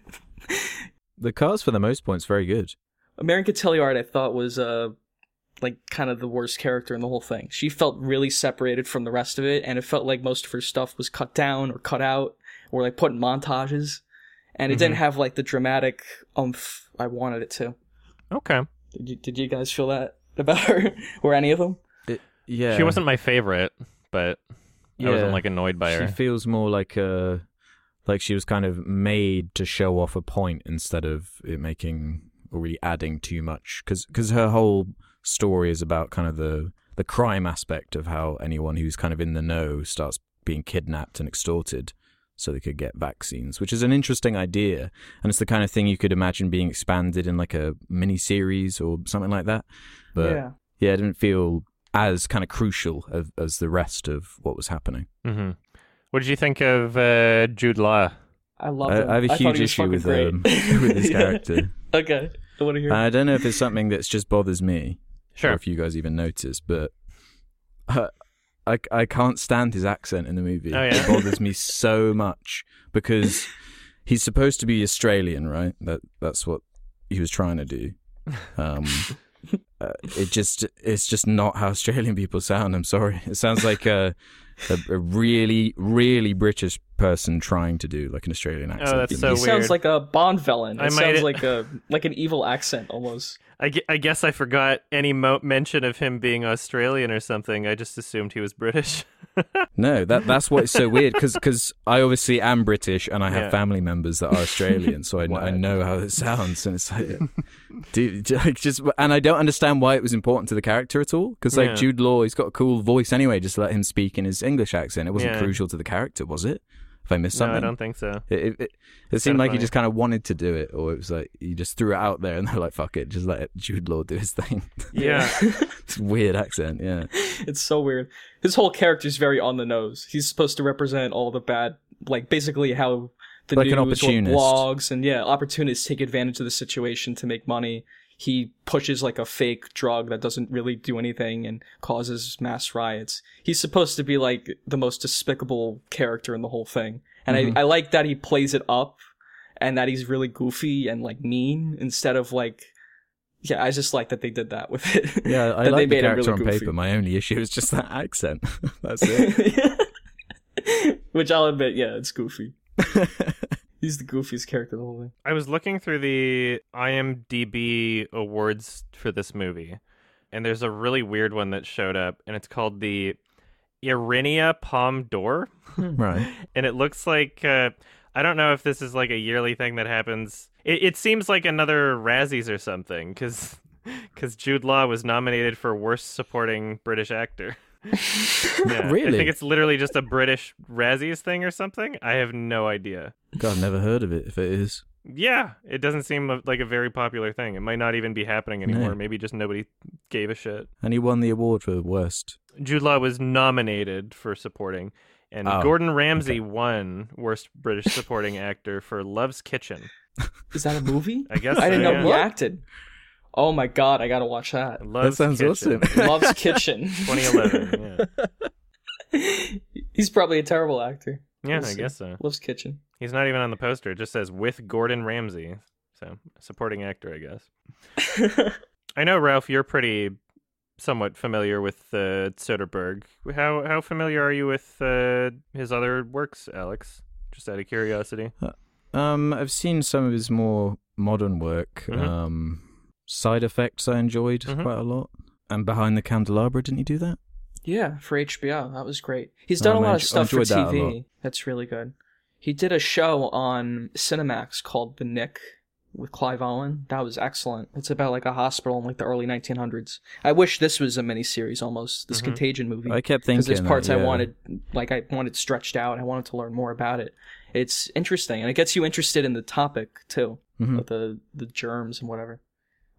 The cast, for the most part, is very good. Marion Cotillard, I thought was uh like kind of the worst character in the whole thing. She felt really separated from the rest of it, and it felt like most of her stuff was cut down or cut out, or like put in montages, and it didn't have like the dramatic umph I wanted it to. Okay. Did you, did you guys feel that about her, or any of them? Yeah, She wasn't my favorite, but I wasn't like annoyed by her. She feels more like a like she was kind of made to show off a point instead of it making or really adding too much because because her whole story is about kind of the the crime aspect of how anyone who's kind of in the know starts being kidnapped and extorted so they could get vaccines which is an interesting idea and it's the kind of thing you could imagine being expanded in like a mini series or something like that but yeah. yeah, it didn't feel as kind of crucial as, as the rest of what was happening. hmm What did you think of uh, Jude Law? I love I, him. I have a huge issue with great. um, with his character. okay, I want to hear. I don't know if it's something that's just bothers me, or Sure. if you guys even notice, but uh, I I can't stand his accent in the movie. Oh, yeah? It bothers me so much because he's supposed to be Australian, right? That that's what he was trying to do. Um, uh, it just it's just not how Australian people sound. I'm sorry. It sounds like a a, a really really British person trying to do like an Australian oh, accent. Oh, that's he so he weird. sounds like a Bond villain. It I might- sounds like a like an evil accent almost. I, gue- I guess I forgot any mo- mention of him being Australian or something. I just assumed he was British. No, that that's what's so weird because because I obviously am British and I have Yeah. family members that are Australian, so I, I know how it sounds, and it's like, dude, like just and I don't understand why it was important to the character at all because like Yeah. Jude Law, he's got a cool voice anyway. Just let him speak in his English accent. It wasn't Yeah. crucial to the character, was it? If I missed no, something, I don't think so. It, it, it, it seemed kinda like he just kind of wanted to do it, or it was like he just threw it out there, and they're like, "Fuck it, just let Jude Law do his thing." Yeah. it's a weird accent, yeah. it's so weird. His whole character is very on the nose. He's supposed to represent all the bad, like basically how the Like an news or opportunist. blogs and yeah, opportunists take advantage of the situation to make money. He pushes like a fake drug that doesn't really do anything and causes mass riots. He's supposed to be like the most despicable character in the whole thing, and Mm-hmm. I, I like that he plays it up and that he's really goofy and like mean instead of like. Yeah, I just like that they did that with it. Yeah, I like the character really on paper. My only issue is just that accent. That's it. Which I'll admit, yeah, it's goofy. He's the goofiest character of the whole thing. I was looking through the IMDb awards for this movie, and there's a really weird one that showed up, and it's called the Irinia Palm d'Or. right. and it looks like uh, I don't know if this is like a yearly thing that happens. It, it seems like another Razzies or something because because Jude Law was nominated for worst supporting British actor. Yeah, I think it's literally just a British Razzies thing or something. I have no idea. God, I've never heard of it. If it is, Yeah, it doesn't seem like a very popular thing. It might not even be happening anymore. No. Maybe just nobody gave a shit. and he won the award for worst. Jude Law was nominated for supporting, and Oh, Gordon Ramsay won worst British supporting actor for Love's Kitchen. Is that a movie? I guess I didn't know yeah. he acted. Oh my god, I gotta watch that. Love's sounds Kitchen. awesome. Love's Kitchen. 2011. Yeah, He's probably a terrible actor. yeah, We'll I guess so. Love's Kitchen. He's not even on the poster. It just says with Gordon Ramsay. So supporting actor, I guess. I know Ralph, you're pretty somewhat familiar with uh, Soderbergh. How how familiar are you with uh, his other works, Alex? Just out of curiosity. Um, I've seen some of his more modern work. Mhm. Um, Side Effects I enjoyed Mhm. quite a lot. And Behind the Candelabra, didn't he do that? yeah, for HBO. That was great. He's done Um, a lot of stuff for enjoyed that TV. That's really good. He did a show on Cinemax called The Knick with Clive Owen. That was excellent. It's about like a hospital in like the early 1900s. I wish this was a miniseries almost. This Mhm. Contagion movie. I kept thinking because there's parts that, I wanted, like I wanted stretched out. I wanted to learn more about it. It's interesting, and it gets you interested in the topic too, Mhm. with the the germs and whatever.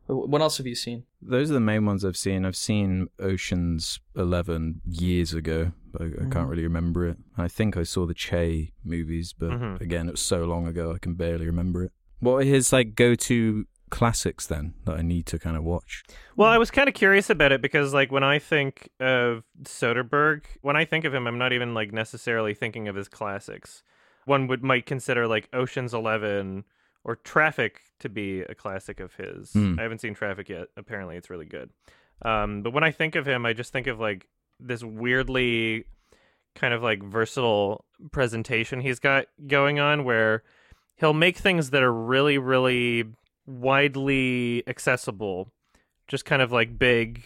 Wh- What else have you seen? Those are the main ones I've seen. I've seen Ocean's Eleven years ago, but I, I can't really remember it. I think I saw the Che movies, but Mhm. again, it was so long ago I can barely remember it. What are his like go-to classics then that I need to kind of watch? Well, I was kind of curious about it because, like, when I think of Soderbergh, when I think of him, I'm not even like necessarily thinking of his classics. One would might consider like Ocean's Eleven or Traffic to be a classic of his. Hmm. I haven't seen Traffic yet. Apparently, it's really good. Um, but when I think of him, I just think of like this weirdly kind of like versatile presentation he's got going on where he'll make things that are really, really widely accessible just kind of like big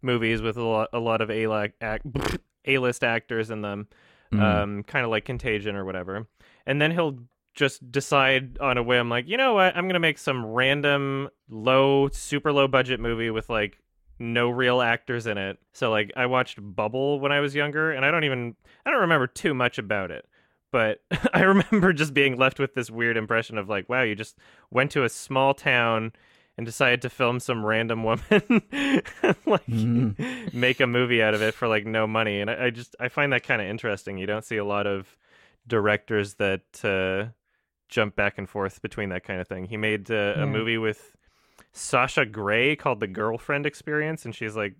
movies with a lot, a lot of A act, A-list actors in them, Mm. um, kind of like Contagion or whatever. And then he'll just decide on a whim, like, you know what, I'm gonna make some random low, super low budget movie with like no real actors in it. So like, I watched Bubble when I was younger, and I don't even, I don't remember too much about it. But I remember just being left with this weird impression of like, wow, you just went to a small town and decided to film some random woman like Mhm. make a movie out of it for like no money and i, I just i find that kind of interesting you don't see a lot of directors that uh, jump back and forth between that kind of thing he made uh, Yeah. a movie with sasha grey called the girlfriend experience and she's like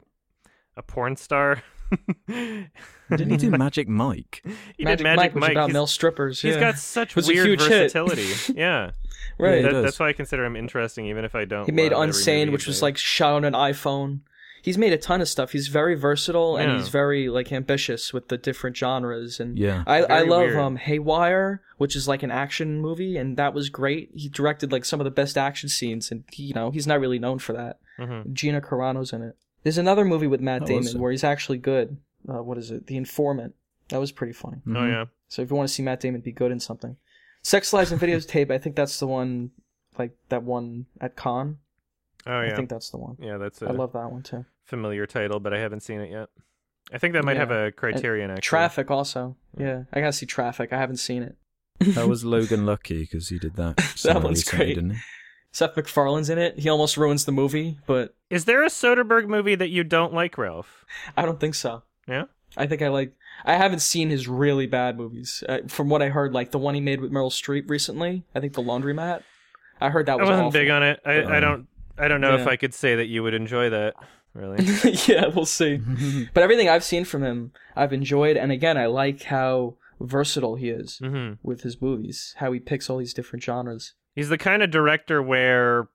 a porn star Didn't he do Magic Mike? he Magic, did Mike, magic was mike, about He's- male strippers. He's got such a weird huge hit. versatility yeah right. He that, that's why i consider him interesting even if i don't He made love Unsane, which was like shot on an iPhone. He's made a ton of stuff. He's very versatile and Yeah. he's very like ambitious with the different genres. And Yeah. I, I Very love weird. um Haywire, which is like an action movie, and that was great. He directed like some of the best action scenes, and he, you know he's not really known for that. Mhm. Gina Carano's in it. There's another movie with Matt Oh, Damon where he's actually good. Uh, what is it? The Informant. That was pretty funny. oh Mhm. yeah So if you want to see Matt Damon be good in something, Sex Lies and Videotape, I think that's the one, like that one at Con. Oh yeah I think that's the one. yeah that's a I love that one too. familiar title, but I haven't seen it yet. I think that might have a criterion actually. Traffic also. Yeah, I gotta see Traffic. I haven't seen it. That was Logan Lucky because he did that. somewhere one's recently, great. Didn't he? Seth MacFarlane's in it. He almost ruins the movie, but Is there a Soderbergh movie that you don't like, Ralph? I don't think so. Yeah. I think I like. I haven't seen his really bad movies. Uh, from what I heard, like the one he made with Meryl Streep recently. I think The Laundromat. I heard that was. I was wasn't awful. big on it. I, I Um, don't. I don't know if. I could say that you would enjoy that. Really. yeah, we'll see. But everything I've seen from him, I've enjoyed, and again, I like how versatile he is hmm with his movies. How he picks all these different genres. He's the kind of director where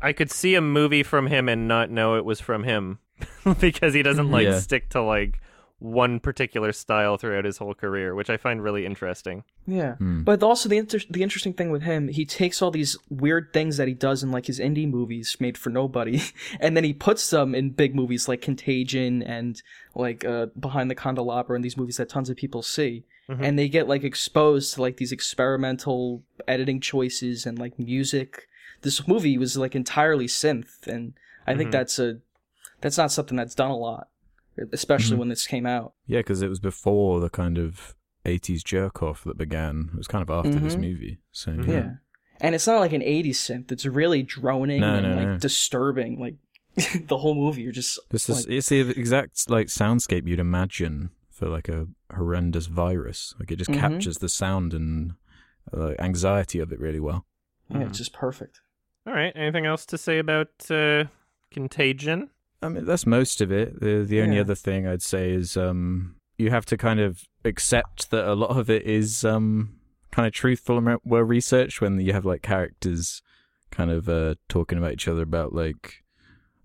I could see a movie from him and not know it was from him because he doesn't like Yeah. stick to like one particular style throughout his whole career, which I find really interesting. Yeah, Hmm. but also the inter- the interesting thing with him, he takes all these weird things that he does in like his indie movies made for nobody, and then he puts them in big movies like Contagion and like uh, Behind the Candelabra and these movies that tons of people see, Mhm. and they get like exposed to like these experimental editing choices and like music. This movie was like entirely synth, and I think Mhm. that's a that's not something that's done a lot, especially Mhm. when this came out. Yeah, because it was before the kind of 80s jerk off that began. It was kind of after this Mhm. movie. So, Mhm. Yeah. And it's not like an 80s synth. It's really droning No, and no, like no. disturbing. Like the whole movie, you're just It's, the, like, it's the exact like soundscape you'd imagine for like a horrendous virus. Like it just Mhm. captures the sound and uh, anxiety of it really well. yeah, Mhm. it's just perfect. All right. Anything else to say about uh, Contagion? I mean, that's most of it. The the only Yeah. other thing I'd say is um, you have to kind of accept that a lot of it is um, kind of truthful and well researched when you have like characters kind of uh, talking about each other about like.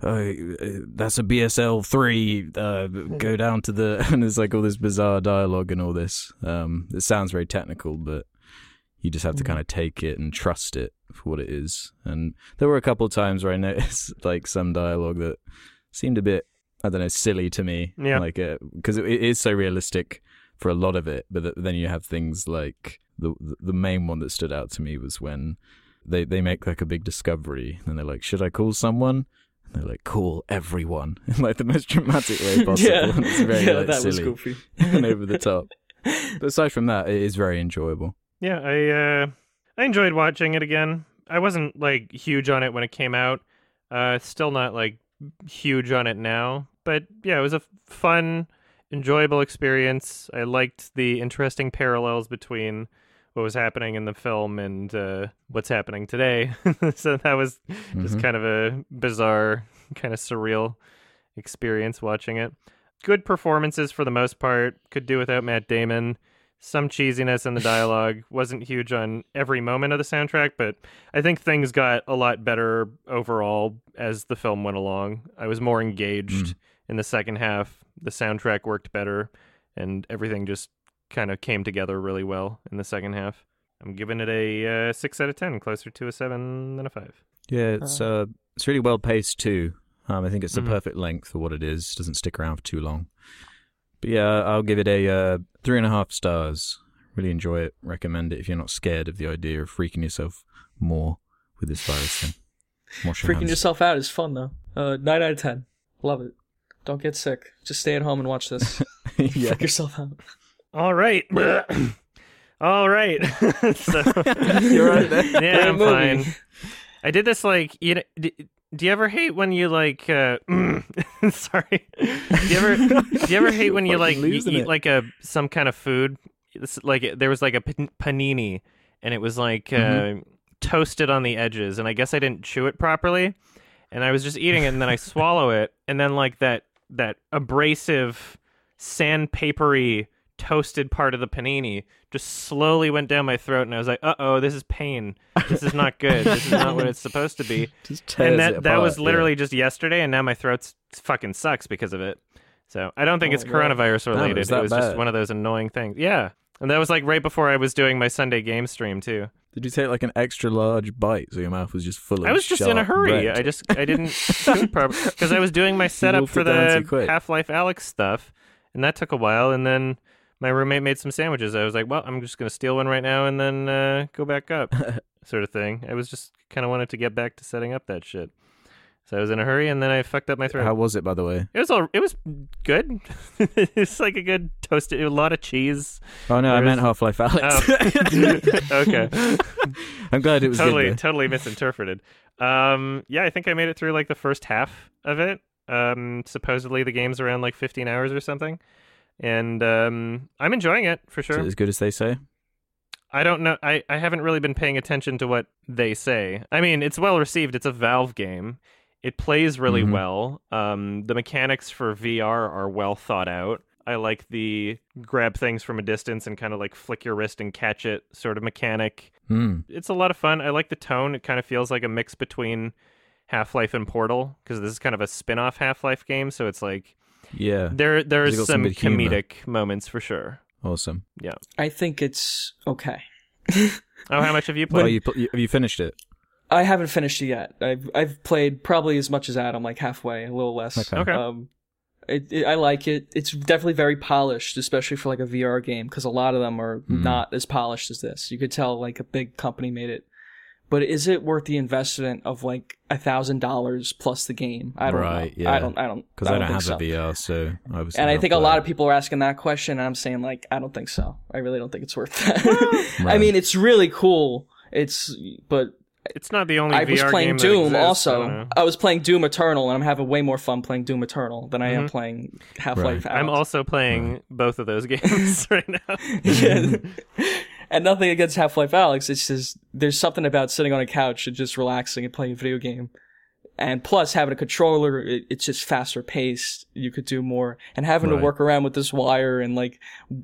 Oh, uh, that's a BSL three. Uh, go down to the and there's like all this bizarre dialogue and all this. Um, it sounds very technical, but you just have to Mhm. kind of take it and trust it for what it is. And there were a couple of times where I noticed like some dialogue that seemed a bit I don't know silly to me. Yeah. Like because it, it is so realistic for a lot of it, but then you have things like the the main one that stood out to me was when they they make like a big discovery and they're like, should I call someone? And they're like, call everyone in like the most dramatic way possible. yeah, And it's very yeah, like, that was silly goofy. and over the top. But aside from that, it is very enjoyable. Yeah, I uh, I enjoyed watching it again. I wasn't like huge on it when it came out. Uh, still not like huge on it now, but yeah, it was a fun, enjoyable experience. I liked the interesting parallels between what was happening in the film and uh, what's happening today. so that was just Mhm. kind of a bizarre, kind of surreal experience watching it. Good performances for the most part. Could do without Matt Damon. Some cheesiness in the dialogue. Wasn't huge on every moment of the soundtrack, but I think things got a lot better overall as the film went along. I was more engaged in the second half. The soundtrack worked better, and everything just kind of came together really well in the second half. I'm giving it a uh, six out of ten, closer to a seven than a five. Yeah, it's uh, it's really well paced too. Um, I think it's the Mhm. perfect length for what it is. It Doesn't stick around for too long. But yeah, I'll give it a uh, three and a half stars. Really enjoy it. Recommend it if you're not scared of the idea of freaking yourself more with this virus thing. Your Freaking hands. yourself out is fun though. Uh, nine out of ten. Love it. Don't get sick. Just stay at home and watch this. yeah. Freak yourself out. All right. All right. so, You're right there. Yeah, Great I'm movie. fine. I did this like you know. Do, do you ever hate when you like? uh Sorry. Do you ever? do you ever hate when you like you eat it. like a some kind of food? It's like there was like a panini, and it was like Mhm. uh, toasted on the edges, and I guess I didn't chew it properly, and I was just eating it, and then I swallow it, and then like that that abrasive, sandpapery toasted part of the panini just slowly went down my throat, and I was like, "Uh oh, this is pain. This is not good. This is not what it's supposed to be." And that that was yeah. literally just yesterday, and now my throat fucking sucks because of it. So I don't think Oh it's God. coronavirus it related. was it was just one of those annoying things. Yeah, and that was like right before I was doing my Sunday game stream too. Did you take like an extra large bite so your mouth was just full of? I was just in a hurry. bread? I just I didn't because I was doing my setup for it down too the. Half Life Alyx stuff, and that took a while. And then my roommate made some sandwiches. I was like, well, I'm just gonna steal one right now and then uh, go back up, sort of thing. I was just kind of wanted to get back to setting up that shit. So I was in a hurry, and then I fucked up my throat. How was it, by the way? It was all. It was good. it's like a good toasted. A lot of cheese. Oh no, I There meant Half Life Alyx. Oh. okay. I'm glad it was totally, good. totally misinterpreted. Um, yeah, I think I made it through like the first half of it. Um, supposedly the game's around like 15 hours or something, and um, I'm enjoying it for Is sure. it as good as they say? I don't know. I, I haven't really been paying attention to what they say. I mean, it's well received. It's a Valve game. It plays really Mhm. well. Um, the mechanics for VR are well thought out. I like the grab things from a distance and kind of like flick your wrist and catch it sort of mechanic. Hmm. It's a lot of fun. I like the tone. It kind of feels like a mix between Half Life and Portal because this is kind of a spin off Half Life game. So it's like Yeah. there there's some some good humor. comedic moments for sure. Awesome. Yeah. I think it's okay. Oh, how much have you Oh, played? you, pl- you have you finished it? I haven't finished it yet. I've I've played probably as much as Adam, like halfway, a little less. Okay. Okay. Um, it, it, I like it. It's definitely very polished, especially for like a VR game, because a lot of them are Mhm. not as polished as this. You could tell like a big company made it. But is it worth the investment of like a thousand dollars plus the game? I don't Right, know. yeah. I don't. I don't. Because I I don't, don't, have so. a VR, so obviously. And I not think a lot it. of people are asking that question, and I'm saying like, I don't think so. I really don't think it's worth that. I mean, it's really cool. It's but It's not the only I VR was playing game that Doom exists, I don't also. know. I was playing Doom Eternal, and I'm having way more fun playing Doom Eternal than I am Mhm. playing Half Life. I'm also playing both of those games right now. Yeah. And nothing against Half Life Alyx. It's just there's something about sitting on a couch and just relaxing and playing a video game. And plus, having a controller, it, it's just faster paced. You could do more, and having Right. to work around with this wire and like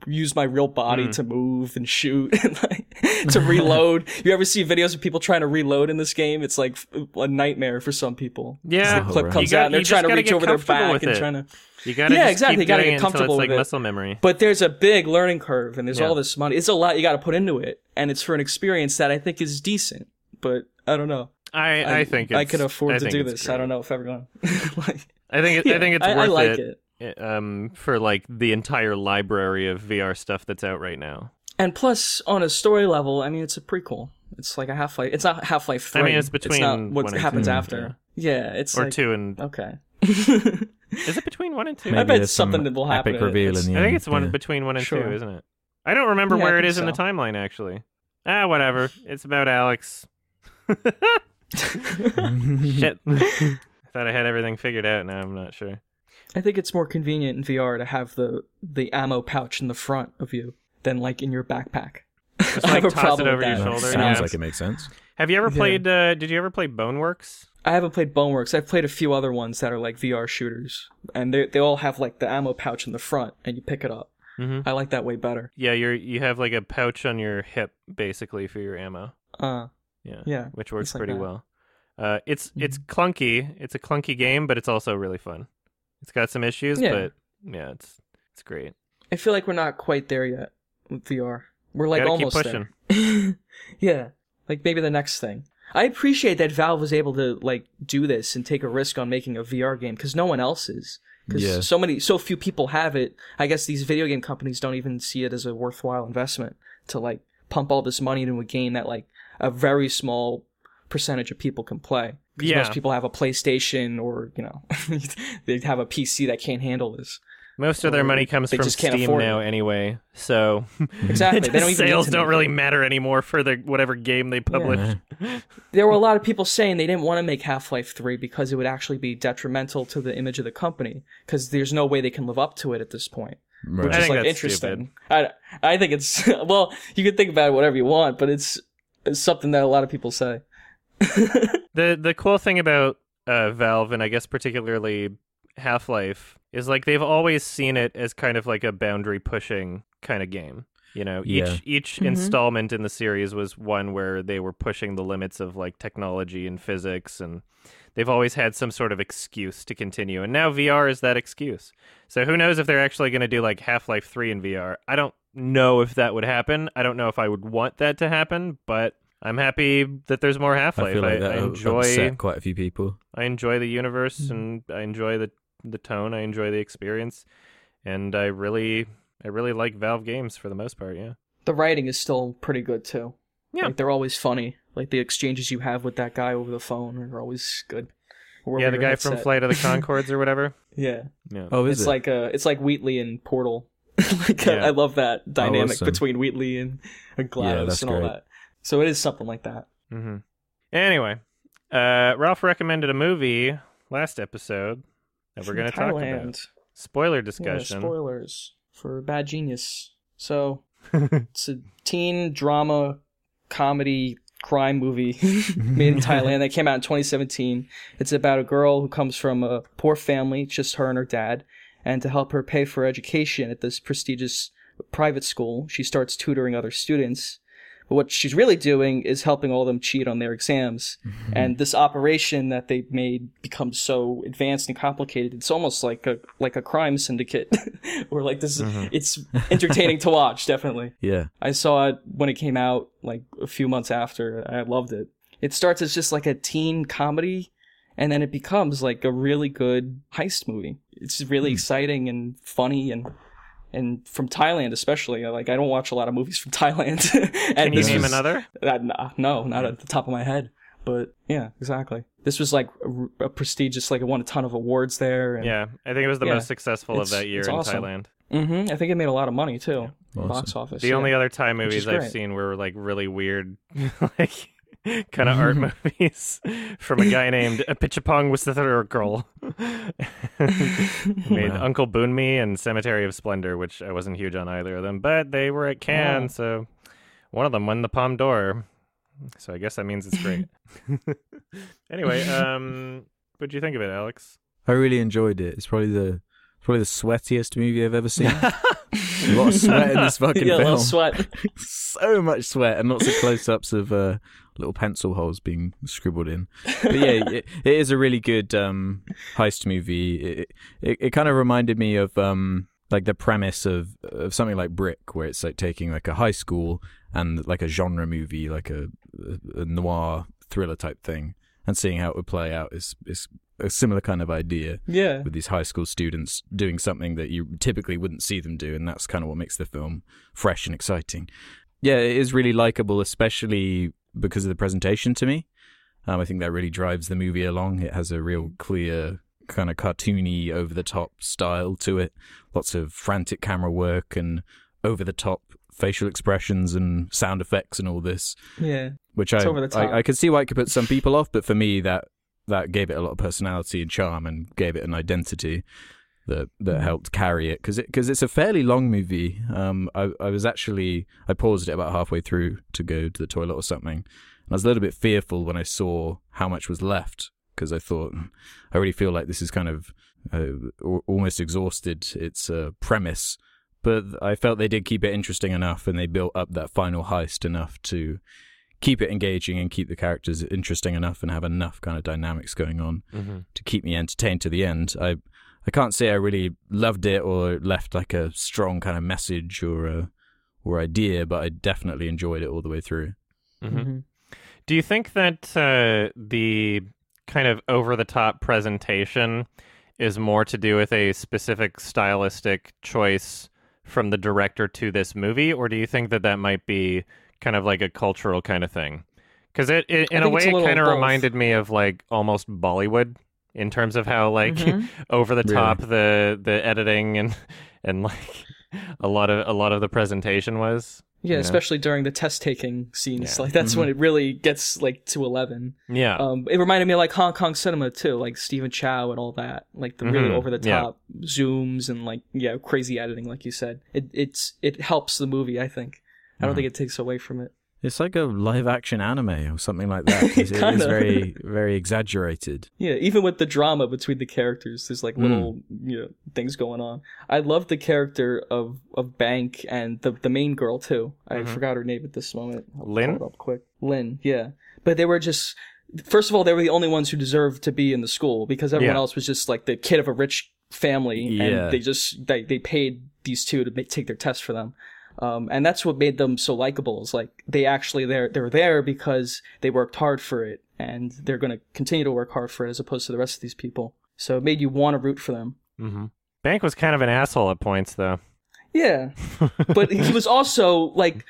use my real body Mm. to move and shoot and like to reload. you ever see videos of people trying to reload in this game? It's like a nightmare for some people. Yeah, Oh, Clip right. comes got- out and they're trying to reach over their back and it. trying to. you gotta Yeah, exactly, you gotta get it comfortable it's like with it. muscle memory. But there's a big learning curve, and there's Yeah. all this money. It's a lot you got to put into it, and it's for an experience that I think is decent. But I don't know. I, I, think I could afford I to do this. great. I don't know if everyone. like, I think it, I think it's I, worth I like it, it. um for like the entire library of VR stuff that's out right now. And plus, on a story level, I mean, it's a prequel. It's like a Half Life. It's not Half Life Three. I mean, it's between not what one and happens two, after. Yeah, it's or like, two and Okay. is it between one and two? I bet there's something that will happen Epic reveal in the I think it's one yeah. between one and Sure. two, isn't it? I don't remember Yeah, where it is think is in the timeline actually. Ah, whatever. It's about Alyx. Shit. I thought I had everything figured out. Now I'm not sure. I think it's more convenient in VR to have the the ammo pouch in the front of you than like in your backpack. Just I like have a toss problem it over your that. shoulder. Sounds yeah. like it makes sense. Have you ever Yeah. played? Uh, did you ever play Boneworks? I haven't played Boneworks. I've played a few other ones that are like VR shooters, and they they all have like the ammo pouch in the front, and you pick it up. Mhm. I like that way better. Yeah, you're you have like a pouch on your hip basically for your ammo. Uh, Yeah, yeah, which works it's like pretty that. well. Uh, it's it's Mhm. clunky. It's a clunky game, but it's also really fun. It's got some issues, Yeah. but yeah, it's it's great. I feel like we're not quite there yet with VR. We're like Gotta keep almost there. yeah, like maybe the next thing. I appreciate that Valve was able to like do this and take a risk on making a VR game because no one else is. Because Yeah. so many, so few people have it. I guess these video game companies don't even see it as a worthwhile investment to like pump all this money into a game that like a very small percentage of people can play. 'Cause Yeah. most people have a PlayStation or you know they have a PC that can't handle this. Most of their money comes from Steam afford it. now, anyway. So Exactly, they don't sales don't really matter anymore for the whatever game they publish. there were a lot of people saying they didn't want to make Half-Life 3 because it would actually be detrimental to the image of the company because there's no way they can live up to it at this point. Right. Which I is think like that's interesting. I I think it's well, you can think about it whatever you want, but it's, it's something that a lot of people say. The the cool thing about uh, Valve and I guess particularly Half Life is like they've always seen it as kind of like a boundary pushing kind of game. You know, Yeah. each each Mhm. installment in the series was one where they were pushing the limits of like technology and physics and they've always had some sort of excuse to continue. And now VR is that excuse. So who knows if they're actually going to do like Half-Life 3 in VR. I don't know if that would happen. I don't know if I would want that to happen, but I'm happy that there's more Half-Life. feel like I, I enjoy upset quite a few people. I enjoy the universe Mhm. and I enjoy the the tone. I enjoy the experience, and I really I really like Valve games for the most part. Yeah, The writing is still pretty good too. Yeah. Like they're always funny. Like the exchanges you have with that guy over the phone are always good. Or yeah. The your guy from. Flight of the Conchords or whatever. Yeah. Yeah, Oh, is it's it? like uh it's like Wheatley and Portal. like Yeah. I love that dynamic awesome. between Wheatley and, and GLaDOS that's and all great. that. So it is something like that. hmm Anyway, uh, Ralph recommended a movie last episode that we're going to talk about. Thailand. Spoiler Yeah, discussion. spoilers for Bad Genius. So it's a teen drama comedy crime movie made in Thailand that came out in 2017. It's about a girl who comes from a poor family, just her and her dad, and to help her pay for education at this prestigious private school, she starts tutoring other students. But what she's really doing is helping all of them cheat on their exams. And this operation that they made becomes so advanced and complicated. It's almost like a like a crime syndicate, or like this. Mhm. It's entertaining to watch, definitely. Yeah. I saw it when it came out, like a few months after. I loved it. It starts as just like a teen comedy, and then it becomes like a really good heist movie. It's really exciting and funny and. And from Thailand, especially, like I don't watch a lot of movies from Thailand. and Can you name was- another? uh, nah, no, not at the top of my head. But yeah, exactly. This was like a, a prestigious, like it won a ton of awards there. And, Yeah, I think it was the Yeah, most successful of that year in awesome. Thailand. hmm I think it made a lot of money too. Awesome. Box office. The yeah. only other Thai movies I've seen were like really weird, like kind of art movies from a guy named Pichapong Girl. made Wow. Uncle Boonmee and Cemetery of Splendor, which I wasn't huge on either of them, but they were at Cannes, so one of them won the Palme d'Or. So I guess that means it's great. anyway, um, what do you think of it, Alex? I really enjoyed it. It's probably the probably the sweatiest movie I've ever seen. a lot of sweat in this fucking yeah, a little film. sweat. so much sweat and lots of close-ups of uh, little pencil holes being scribbled in. But yeah, it, it is a really good um, heist movie. It, it, it kind of reminded me of um, like the premise of of something like Brick, where it's like taking like a high school and like a genre movie, like a, a noir thriller type thing, and seeing how it would play out is is a similar kind of idea Yeah. with these high school students doing something that you typically wouldn't see them do, and that's kind of what makes the film fresh and exciting. Yeah, it is really likable, especially because of the presentation to me. Um, I think that really drives the movie along. It has a real clear, kind of cartoony, over the top style to it. Lots of frantic camera work and over the top facial expressions and sound effects and all this, Yeah. which I, over the top. I I could see why it could put some people off, but for me that that gave it a lot of personality and charm and gave it an identity that that Mm-hmm. helped carry it because it because it's a fairly long movie. Um, I I was actually I paused it about halfway through to go to the toilet or something. And I was a little bit fearful when I saw how much was left because I thought I really feel like this is kind of uh, almost exhausted its uh, premise. But I felt they did keep it interesting enough, and they built up that final heist enough to keep it engaging and keep the characters interesting enough and have enough kind of dynamics going on Mm-hmm. to keep me entertained to the end. I I can't say I really loved it or left like a strong kind of message or a, or idea, but I definitely enjoyed it all the way through. Mm-hmm. Mhm. Do you think that uh, the kind of over the top presentation is more to do with a specific stylistic choice from the director to this movie, or do you think that that might be kind of like a cultural kind of thing? Because it, it, in a way, a little kind of both. reminded me of like almost Bollywood in terms of how like Mhm. over the top the the editing and and like a lot of a lot of the presentation was. Yeah, Yeah. especially during the test taking scenes. Yeah. Like that's Mhm. when it really gets like to eleven. Yeah. Um, it reminded me of like Hong Kong cinema too, like Stephen Chow and all that, like the really Mhm, over the yeah. top zooms and like yeah, crazy editing, like you said. It it's it helps the movie. I think. I don't Mhm. think it takes away from it. It's like a live action anime or something like that. it is Kinda. very very exaggerated. Yeah, even with the drama between the characters, there's like little you know things going on. I love the character of of Bank and the the main girl too. I Mhm. forgot her name at this moment. I'll Lynn? up quick. Lynn, yeah. But they were just first of all, they were the only ones who deserved to be in the school because everyone Yeah. else was just like the kid of a rich family, Yeah. and they just they they paid these two to make, take their test for them. Um, and that's what made them so likable. Is like they actually they're they're there because they worked hard for it, and they're going to continue to work hard for it as opposed to the rest of these people. So it made you want to root for them. Mm-hmm. Bank was kind of an asshole at points, though. Yeah, but he was also like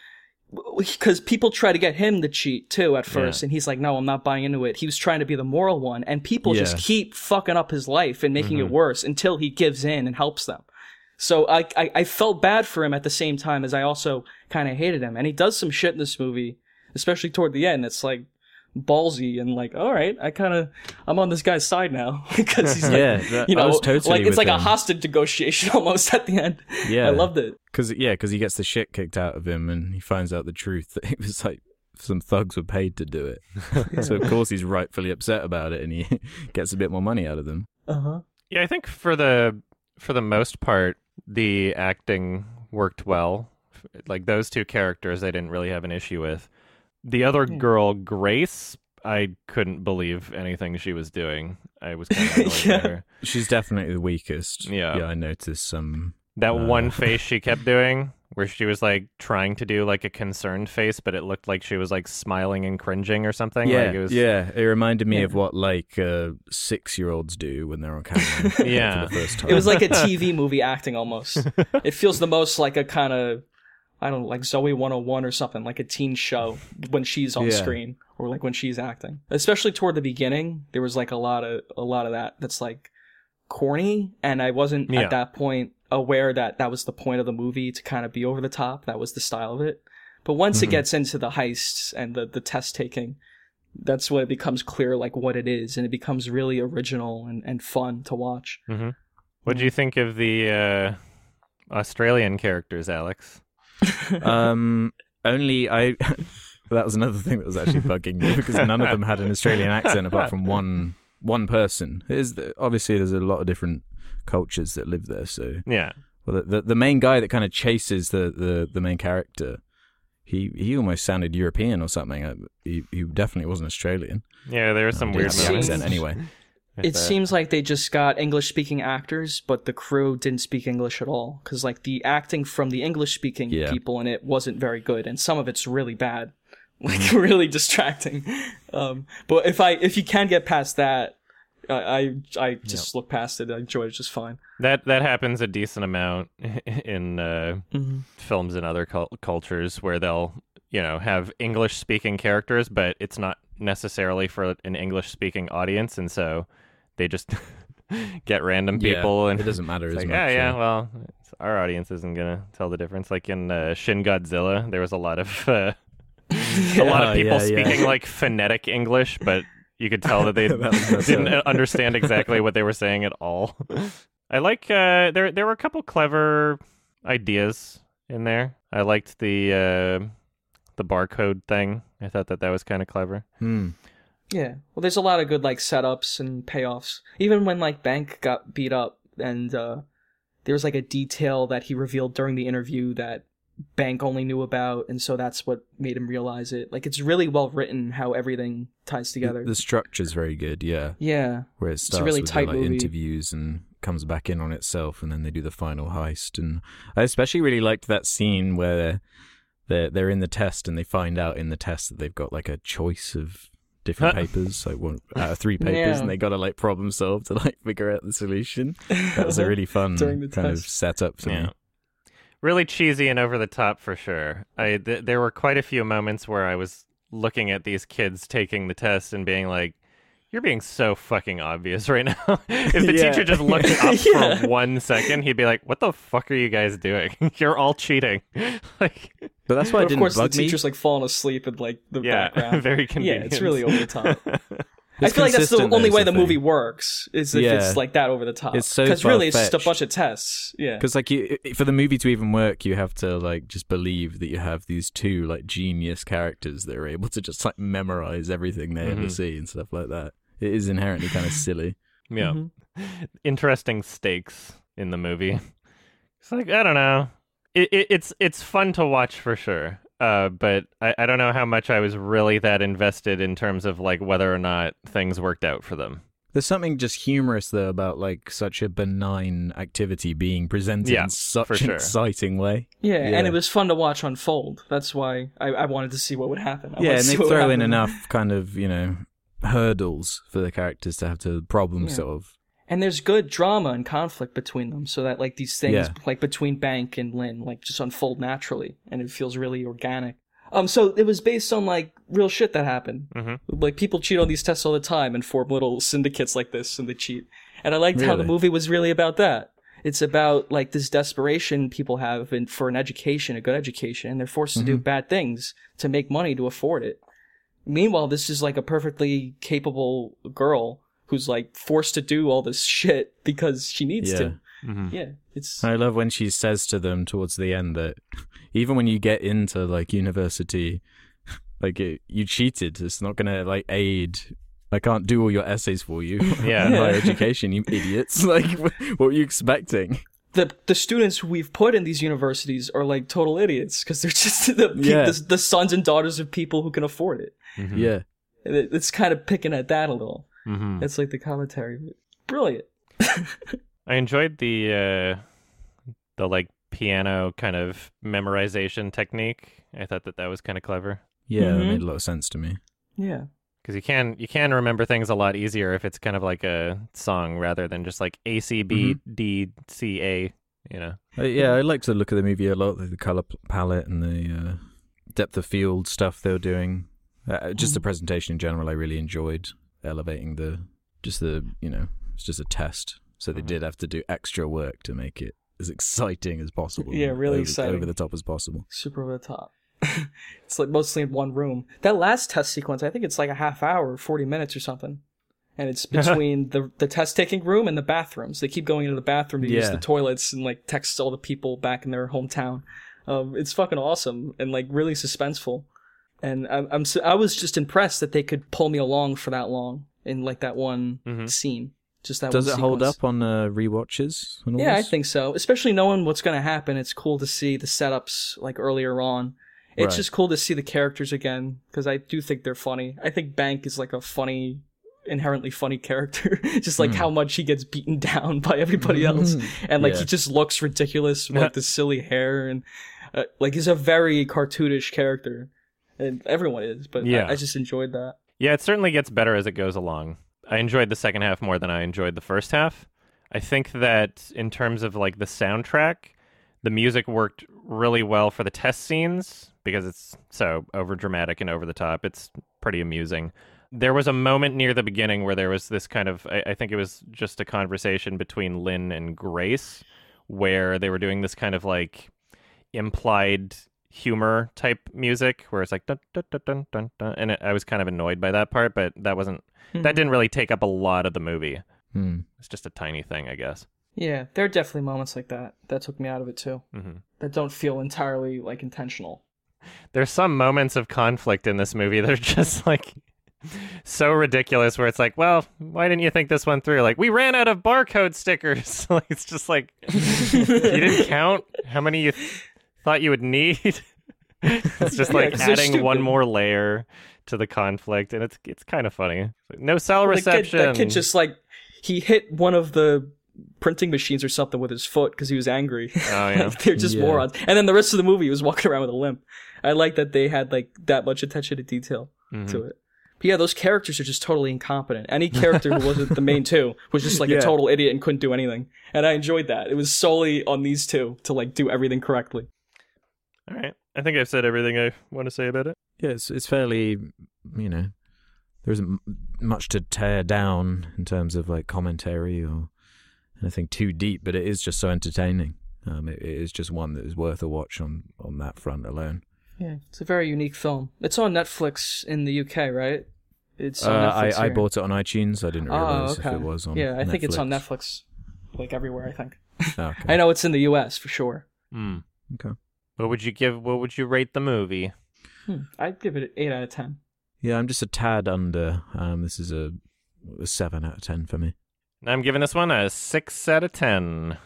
because people try to get him to cheat too at first, Yeah. and he's like, "No, I'm not buying into it." He was trying to be the moral one, and people just keep fucking up his life and making Mhm. it worse until he gives in and helps them. So I, I I felt bad for him at the same time as I also kind of hated him, and he does some shit in this movie, especially toward the end. It's like ballsy and like, all right, I kind of I'm on this guy's side now because he's like, yeah, that- you I know, was totally like it's with like a hostage negotiation almost at the end. Yeah, I loved it. because yeah, because he gets the shit kicked out of him, and he finds out the truth that it was like some thugs were paid to do it. so of course he's rightfully upset about it, and he gets a bit more money out of them. Uh huh. Yeah, I think for the for the most part, the acting worked well. Like those two characters, I didn't really have an issue with. The other Yeah. girl, Grace, I couldn't believe anything she was doing. I was kind of Yeah. her. She's definitely the weakest. Yeah. yeah, I noticed some. That Uh. one face she kept doing, where she was like trying to do like a concerned face, but it looked like she was like smiling and cringing or something. Yeah, like it was, yeah. It reminded me Yeah. of what like uh, six-year-olds do when they're on camera. Yeah. for the first time. It was like a TV movie acting almost. It feels the most like a kind of I don't know, like Zoey 101 or something, like a teen show when she's on Yeah. screen or like when she's acting. Especially toward the beginning, there was like a lot of a lot of that that's like corny and I wasn't Yeah. at that point aware that that was the point of the movie to kind of be over the top. That was the style of it. But once it Mhm. gets into the heists and the the test taking, that's when it becomes clear like what it is and it becomes really original and, and fun to watch. hmm What do you think of the uh, Australian characters, Alex? um, only I. that was another thing that was actually bugging me because none of them had an Australian accent apart from one one person. It is obviously there's a lot of different cultures that live there. So, Yeah. well, the the, the main guy that kind of chases the, the, the main character, he he almost sounded European or something. Uh, He he definitely wasn't Australian. Yeah, there was some Uh, weird didn't have the moments. accent anyway. It that. seems like they just got English speaking actors, but the crew didn't speak English at all. Because like the acting from the English speaking Yeah. people in it wasn't very good, and some of it's really bad, like Mm-hmm. really distracting. Um, but if I if you can get past that, I I, I just look past it. I enjoy it just fine. that that happens a decent amount in uh, Mm-hmm. films in other cul- cultures where they'll you know have English speaking characters, but it's not necessarily for an English speaking audience, and so they just get random Yeah, people and it doesn't matter It's as like, much. yeah, yeah. Well, it's, our audience isn't gonna tell the difference. Like in uh, Shin Godzilla, there was a lot of uh, a lot Oh, of people yeah, yeah. speaking like phonetic English, but you could tell that they That didn't understand exactly what they were saying at all. I like uh, there. There were a couple clever ideas in there. I liked the uh, the barcode thing. I thought that that was kind of clever. Hmm. Yeah. Well, there's a lot of good like setups and payoffs. Even when like Bank got beat up, and uh, there was like a detail that he revealed during the interview that Bank only knew about, and so that's what made him realize it. Like it's really well written how everything ties together. The structure's very good, yeah. yeah. Where it starts really with tight the, like, movie. interviews and comes back in on itself, and then they do the final heist. And I especially really liked that scene where they're they're in the test and they find out in the test that they've got like a choice of different papers, like one out of three papers, Yeah. and they got to like problem solve to like figure out the solution. That was a really fun During the kind of setup to Yeah. Me. Really cheesy and over the top for sure. I th- there were quite a few moments where I was looking at these kids taking the test and being like, "You're being so fucking obvious right now." if the Yeah. teacher just looked up Yeah. for one second, he'd be like, "What the fuck are you guys doing? You're all cheating." like, But that's why But it of didn't course, the bug me. tea's like falling asleep in like the yeah, background. very yeah, it's really over the top. I feel like that's the only way the the movie thing. works is if Yeah. it's like that over the top. It's so because really it's just a bunch of tests. Yeah, Because like you, for the movie to even work, you have to like just believe that you have these two like genius characters that are able to just like memorize everything they ever Mhm. see and stuff like that. It is inherently kind of silly. yeah. Mhm. Interesting stakes in the movie. It's like I don't know. It, it, it's it's fun to watch for sure. Uh, but I, I don't know how much I was really that invested in terms of like whether or not things worked out for them. There's something just humorous though about like such a benign activity being presented Yeah, in such for an sure. exciting way. yeah, Yeah. and it was fun to watch unfold. That's why I, I wanted to see what would happen. I yeah, and they see what would throw in enough kind of you know hurdles for the characters to have to problem Yeah. solve. And there's good drama and conflict between them, so that like these things Yeah. like between Bank and Lynn like just unfold naturally, and it feels really organic. Um, so it was based on like real shit that happened. Mhm. Like people cheat on these tests all the time and form little syndicates like this, and they cheat. And I liked how the movie was really about that. It's about like this desperation people have in, for an education, a good education, and they're forced to do Mm-hmm. bad things to make money to afford it. Meanwhile, this is like a perfectly capable girl who's like forced to do all this shit because she needs Yeah. to. Mhm. Yeah, it's I love when she says to them towards the end that even when you get into like university, like it, you cheated. It's not gonna like aid. I can't do all your essays for you. Yeah. in higher education, you idiots. Like, what were you expecting? the the students we've put in these universities are like total idiots because they're just the, pe- Yeah. the the sons and daughters of people who can afford it. Mhm. Yeah, it, it's kind of picking at that a little. Mhm. It's like the commentary. Brilliant. I enjoyed the uh, the like piano kind of memorization technique. I thought that that was kind of clever yeah, that Mhm. made a lot of sense to me. Yeah. because you can you can remember things a lot easier if it's kind of like a song rather than just like A C B D C A. You know. Uh, yeah, I liked the look of the movie a lot, the color palette and the uh, depth of field stuff they were doing. Uh, just the presentation in general, I really enjoyed elevating the just the you know it's just a test, so they Mhm. did have to do extra work to make it as exciting as possible. Yeah, really over, exciting. over the top as possible. Super over the top. it's like mostly in one room. That last test sequence, I think it's like a half hour, forty minutes or something. And it's between the the test taking room and the bathrooms. They keep going into the bathroom to use the toilets and like text all the people back in their hometown. Um, it's fucking awesome and like really suspenseful. And I'm, I'm s- I was just impressed that they could pull me along for that long in like that one Mhm. scene. Just that. Does it hold up on uh, rewatches? and all Yeah, I think so. Especially knowing what's going to happen, it's cool to see the setups like earlier on. It's Right. just cool to see the characters again because I do think they're funny. I think Bank is like a funny, inherently funny character. just like Hmm. how much he gets beaten down by everybody else, and like Yeah. he just looks ridiculous with like the silly hair and uh, like he's a very cartoonish character, and everyone is. But Yeah. I, I just enjoyed that. Yeah, it certainly gets better as it goes along. I enjoyed the second half more than I enjoyed the first half. I think that in terms of like the soundtrack, the music worked really well for the test scenes because it's so over dramatic and over the top. It's pretty amusing. There was a moment near the beginning where there was this kind of, I, I think it was just a conversation between Lynn and Grace, where they were doing this kind of like implied humor type music, where it's like dun dun dun dun dun, dun and it, I was kind of annoyed by that part, but that wasn't Hmm. that didn't really take up a lot of the movie. Hmm. It's just a tiny thing, I guess. Yeah, there are definitely moments like that that took me out of it too. hmm That don't feel entirely like intentional. There's some moments of conflict in this movie that are just like so ridiculous where it's like, well, why didn't you think this one through? Like, we ran out of barcode stickers. like, it's just like, you didn't count how many you th- thought you would need. it's just Yeah, like 'cause they're adding one more layer to the conflict, and it's it's kind of funny. No cell The kid, reception. that kid just like he hit one of the printing machines or something with his foot because he was angry. Oh, yeah. Like, they're just Yeah. morons. And then the rest of the movie he was walking around with a limp. I like that they had like that much attention to detail Mhm. to it. But yeah, those characters are just totally incompetent. Any character who wasn't the main two was just like Yeah. a total idiot and couldn't do anything. And I enjoyed that. It was solely on these two to like do everything correctly. All right. I think I've said everything I want to say about it. Yeah, it's it's fairly, you know, there isn't much to tear down in terms of like commentary or anything too deep, but it is just so entertaining. Um, it, it is just one that is worth a watch on on that front alone. Yeah, it's a very unique film. It's on Netflix in the UK, right? It's on Uh, Netflix I, I bought it on iTunes. I didn't Oh, realize okay. if it was on. yeah, I think it's on Netflix. Netflix, like everywhere. I think. Oh, okay. I know it's in the U.S. for sure. Hmm. Okay. What would you give? What would you rate the movie? Hmm. I'd give it an eight out of ten. Yeah, I'm just a tad under. Um, this is a, a seven out of ten for me. I'm giving this one a six out of ten.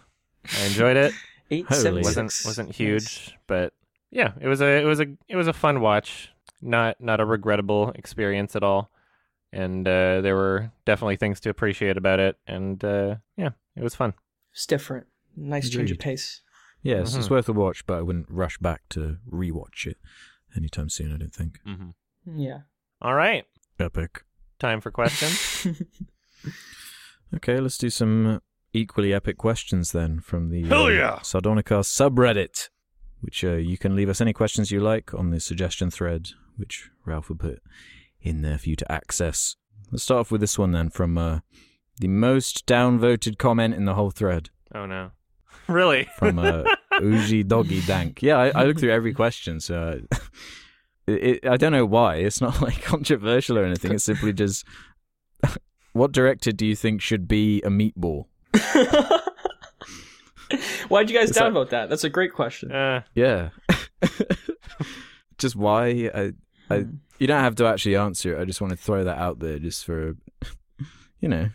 I enjoyed it. Eight Holy. seventy wasn't six. wasn't huge, but yeah, it was a it was a it was a fun watch. Not not a regrettable experience at all, and uh, there were definitely things to appreciate about it. And uh, yeah, it was fun. It's different. Nice change of pace. Yes, it's Mhm. worth a watch, but I wouldn't rush back to rewatch it anytime soon. I don't think. Mm-hmm. Yeah. All right, Epic. time for questions. Okay, let's do some equally epic questions then from the Hell uh, yeah. Sardonicast subreddit, which uh, you can leave us any questions you like on the suggestion thread, which Ralph will put in there for you to access. Let's start off with this one then from uh, the most downvoted comment in the whole thread oh no, really? from uh, Uji Doggy Dank. Yeah, I, I looked through every question, so uh, it, it, I don't know why. It's not like controversial or anything. It's simply just, what director do you think should be a meatball? Why'd you guys It's like- downvote that? That's a great question. uh, Yeah. just why? I, I, Hmm. you don't have to actually answer it. I just want to throw that out there, just for, you know.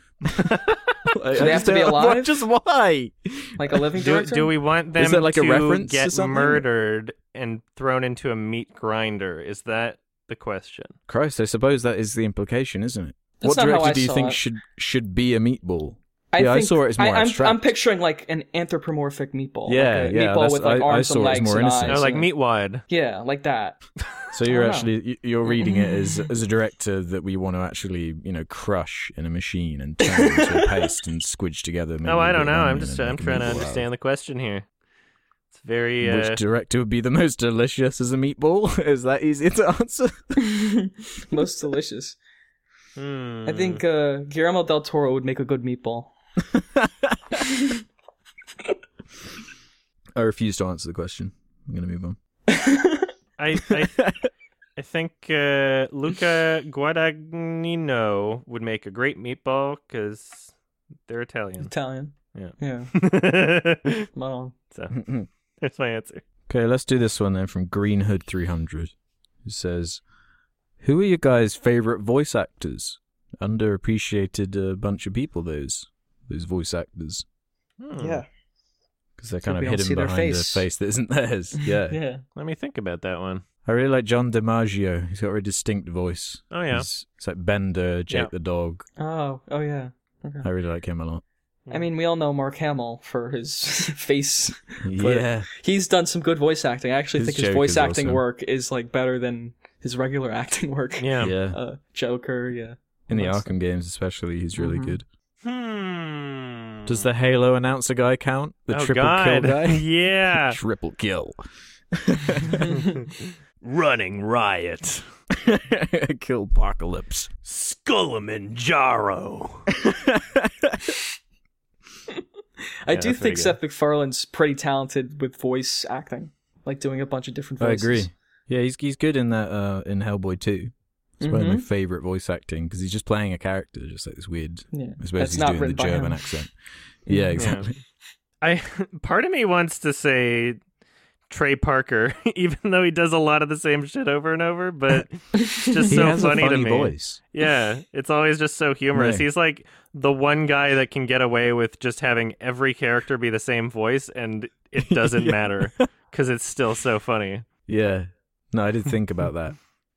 I, they have to be alive? Just why? Like a living do, director. do we want them Is that like a to reference get something? murdered and thrown into a meat grinder? Is that the question? Christ, I suppose that is the implication, isn't it? That's what director do you think it. should should be a meatball? I yeah, I think- saw it as more I, I'm, abstract. I'm picturing like an anthropomorphic meatball. Yeah, like a yeah, Meatball that's- with like I- I arms saw and it as legs more and innocent. eyes. Oh, like and- Meatwad. Yeah, like that. So you're actually you- you're reading it as as a director that we want to actually you know crush in a machine and turn it into a paste and squidge together. maybe No, a I bit don't know. I'm just I'm trying to meatball out understand the question here. It's very uh, Which director would be the most delicious as a meatball? Is that easy to answer? Most delicious. hmm. I think uh, Guillermo del Toro would make a good meatball. I refuse to answer the question. I'm going to move on. I I, I think uh, Luca Guadagnino would make a great meatball because they're Italian. Italian. Yeah. Yeah. Well, so that's my answer. Okay, let's do this one then from Green Hood 300, who says, "Who are your guys' favorite voice actors? Underappreciated uh, bunch of people. Those those voice actors, Hmm. yeah. because they're So kind we of don't hidden their behind face. a face that isn't theirs. Yeah. Yeah. Let me think about that one. I really like John DiMaggio. He's got a very distinct voice. Oh yeah. He's, it's like Bender, Jake Yeah. the dog. Oh, oh yeah. Okay. I really like him a lot. I mean, we all know Mark Hamill for his face. yeah. He's done some good voice acting. I actually His think his voice acting awesome. work is like better than his regular acting work. Yeah. Yeah. Uh, Joker, yeah. In the That's- Arkham games, especially, he's really Mhm. good. Hmm. Does the Halo announcer guy count? The oh, triple God. kill guy? yeah. Triple kill. Running riot. Kill Apocalypse. Skullamanjaro. I Yeah, do think Seth MacFarlane's pretty talented with voice acting, like doing a bunch of different voices. I agree. Yeah, he's he's good in that uh, in Hellboy 2. It's one of my Mhm. favorite voice acting because he's just playing a character, just like this weird. Yeah, I suppose That's he's not doing the German him. accent. Yeah, exactly. I part of me wants to say Trey Parker, even though he does a lot of the same shit over and over, but it's just so funny, a funny to me. voice. Yeah, it's always just so humorous. Right. He's like the one guy that can get away with just having every character be the same voice, and it doesn't Yeah. matter because it's still so funny. Yeah. No, I did think about that.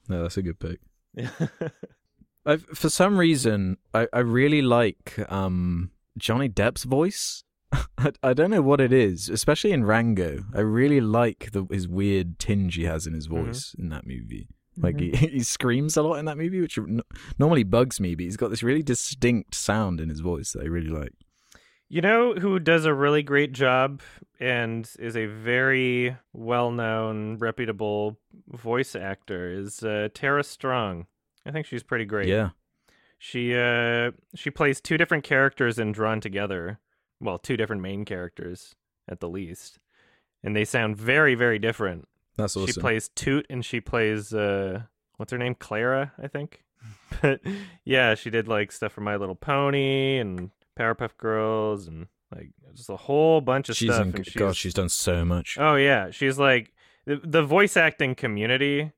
No, that's a good pick. I, for some reason, I, I really like um, Johnny Depp's voice. I, I don't know what it is, especially in Rango. I really like the, his weird tinge he has in his Mhm. voice in that movie. Like he, he screams a lot in that movie, which n- normally bugs me, but he's got this really distinct sound in his voice that I really like. You know who does a really great job and is a very well-known, reputable voice actor is uh, Tara Strong. I think she's pretty great. Yeah, She uh she plays two different characters in Drawn Together. Well, two different main characters at the least. And they sound very very different. that's awesome. She plays Toot and she plays uh what's her name? Clara, I think. But yeah, she did like stuff for My Little Pony and Powerpuff Girls and like just a whole bunch of she's stuff in, and she's, God, she's done so much. Oh yeah, she's like the, the voice acting community.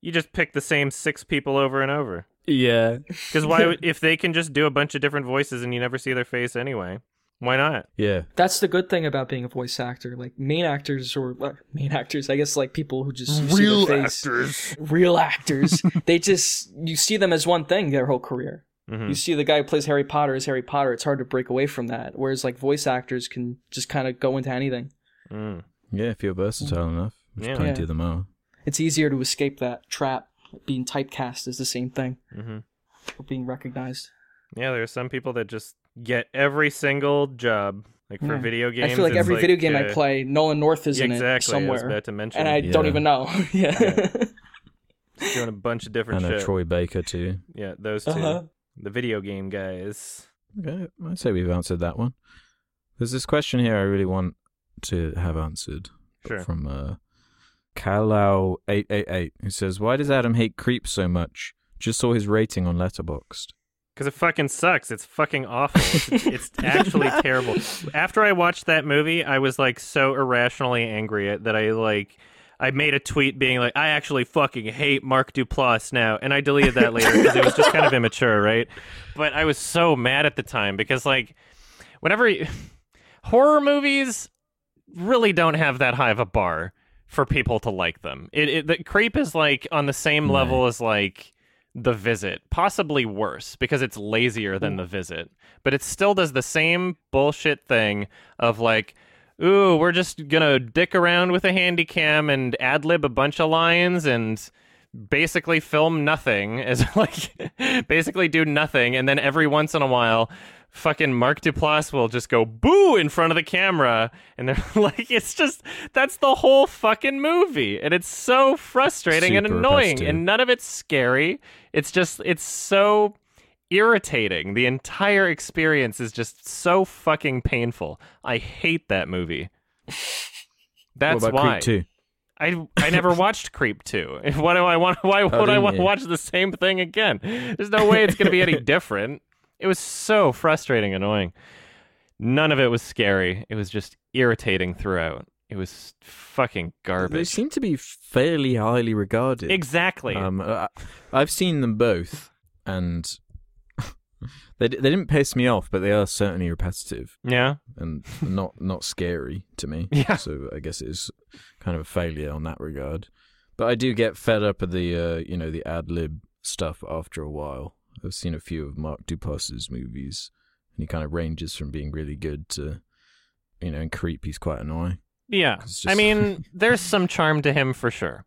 You just pick the same six people over and over. yeah, Because why, if they can just do a bunch of different voices and you never see their face anyway, why not? yeah. That's the good thing about being a voice actor. Like main actors or uh, main actors, I guess, like people who just you see their face. actors. real actors. they just you see them as one thing their whole career. Mhm. You see the guy who plays Harry Potter as Harry Potter. It's hard to break away from that. Whereas like voice actors can just kind of go into anything. Mm. Yeah, if you're versatile enough, which Yeah. plenty Yeah. of them are. It's easier to escape that trap. Being typecast is the same thing. hmm Or being recognized. Yeah, there are some people that just get every single job, like for Yeah. video games. I feel like it's every video game I uh, play, Nolan North is in exactly, it somewhere, I was about to mention. and I don't even know. yeah. He's doing a bunch of different And uh, shit. Troy Baker too. Yeah, those 2 Uh-huh. The video game guys. Okay, I'd say we've answered that one. There's this question here I really want to have answered Sure. from uh, Kalau888 who says, Why does Adam hate Creep so much? Just saw his rating on Letterboxd. Because it fucking sucks. It's fucking awful. It's, it's actually terrible. After I watched that movie, I was like so irrationally angry at that I like I made a tweet being like, I actually fucking hate Mark Duplass now, and I deleted that later because it was just kind of immature, right? But I was so mad at the time because like whenever horror movies really don't have that high of a bar for people to like them. It, it the creep is like on the same Right. level as like the visit, possibly worse because it's lazier than mm. the visit, but it still does the same bullshit thing of like, ooh, we're just gonna dick around with a handy cam and ad lib a bunch of lines and basically film nothing as like basically do nothing and then every once in a while fucking Mark Duplass will just go boo in front of the camera and they're like it's just that's the whole fucking movie and it's so frustrating and annoying and none of it's scary. It's just it's so irritating the entire experience is just so fucking painful i hate that movie that's what about why Creep 2? I I never watched Creep 2. Why do I want why would I want to watch the same thing again? There's no way it's going to be any different. It was so frustrating, annoying. None of it was scary. It was just irritating throughout. It was fucking garbage. They garbage. seem to be fairly highly regarded. Exactly. Um, I, I've seen them both, and they they didn't piss me off, but they are certainly repetitive yeah. and not not scary to me. Yeah. So I guess it is kind of a failure on that regard. But I do get fed up of the uh, you know the ad lib stuff after a while. I've seen a few of Mark Duplass's movies, and he kind of ranges from being really good to, you know, in Creep he's quite annoying. Yeah. It's I mean, there's some charm to him for sure.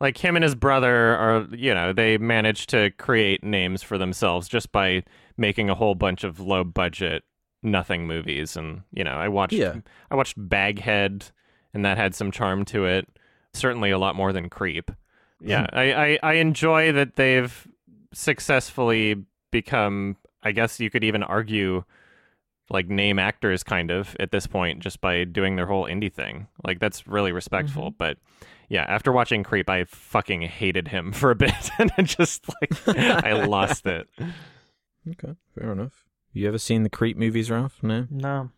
Like him and his brother are, you know, they managed to create names for themselves just by making a whole bunch of low budget nothing movies and, you know, I watched Yeah. I watched Baghead and that had some charm to it. Certainly a lot more than Creep. yeah, hmm. I, I I enjoy that they've successfully become. I guess you could even argue like name actors kind of at this point just by doing their whole indie thing. Like that's really respectful. Mm-hmm. But yeah, after watching Creep, I fucking hated him for a bit, and just like I lost it. Okay, fair enough. You ever seen the Creep movies, Ralph? No. No.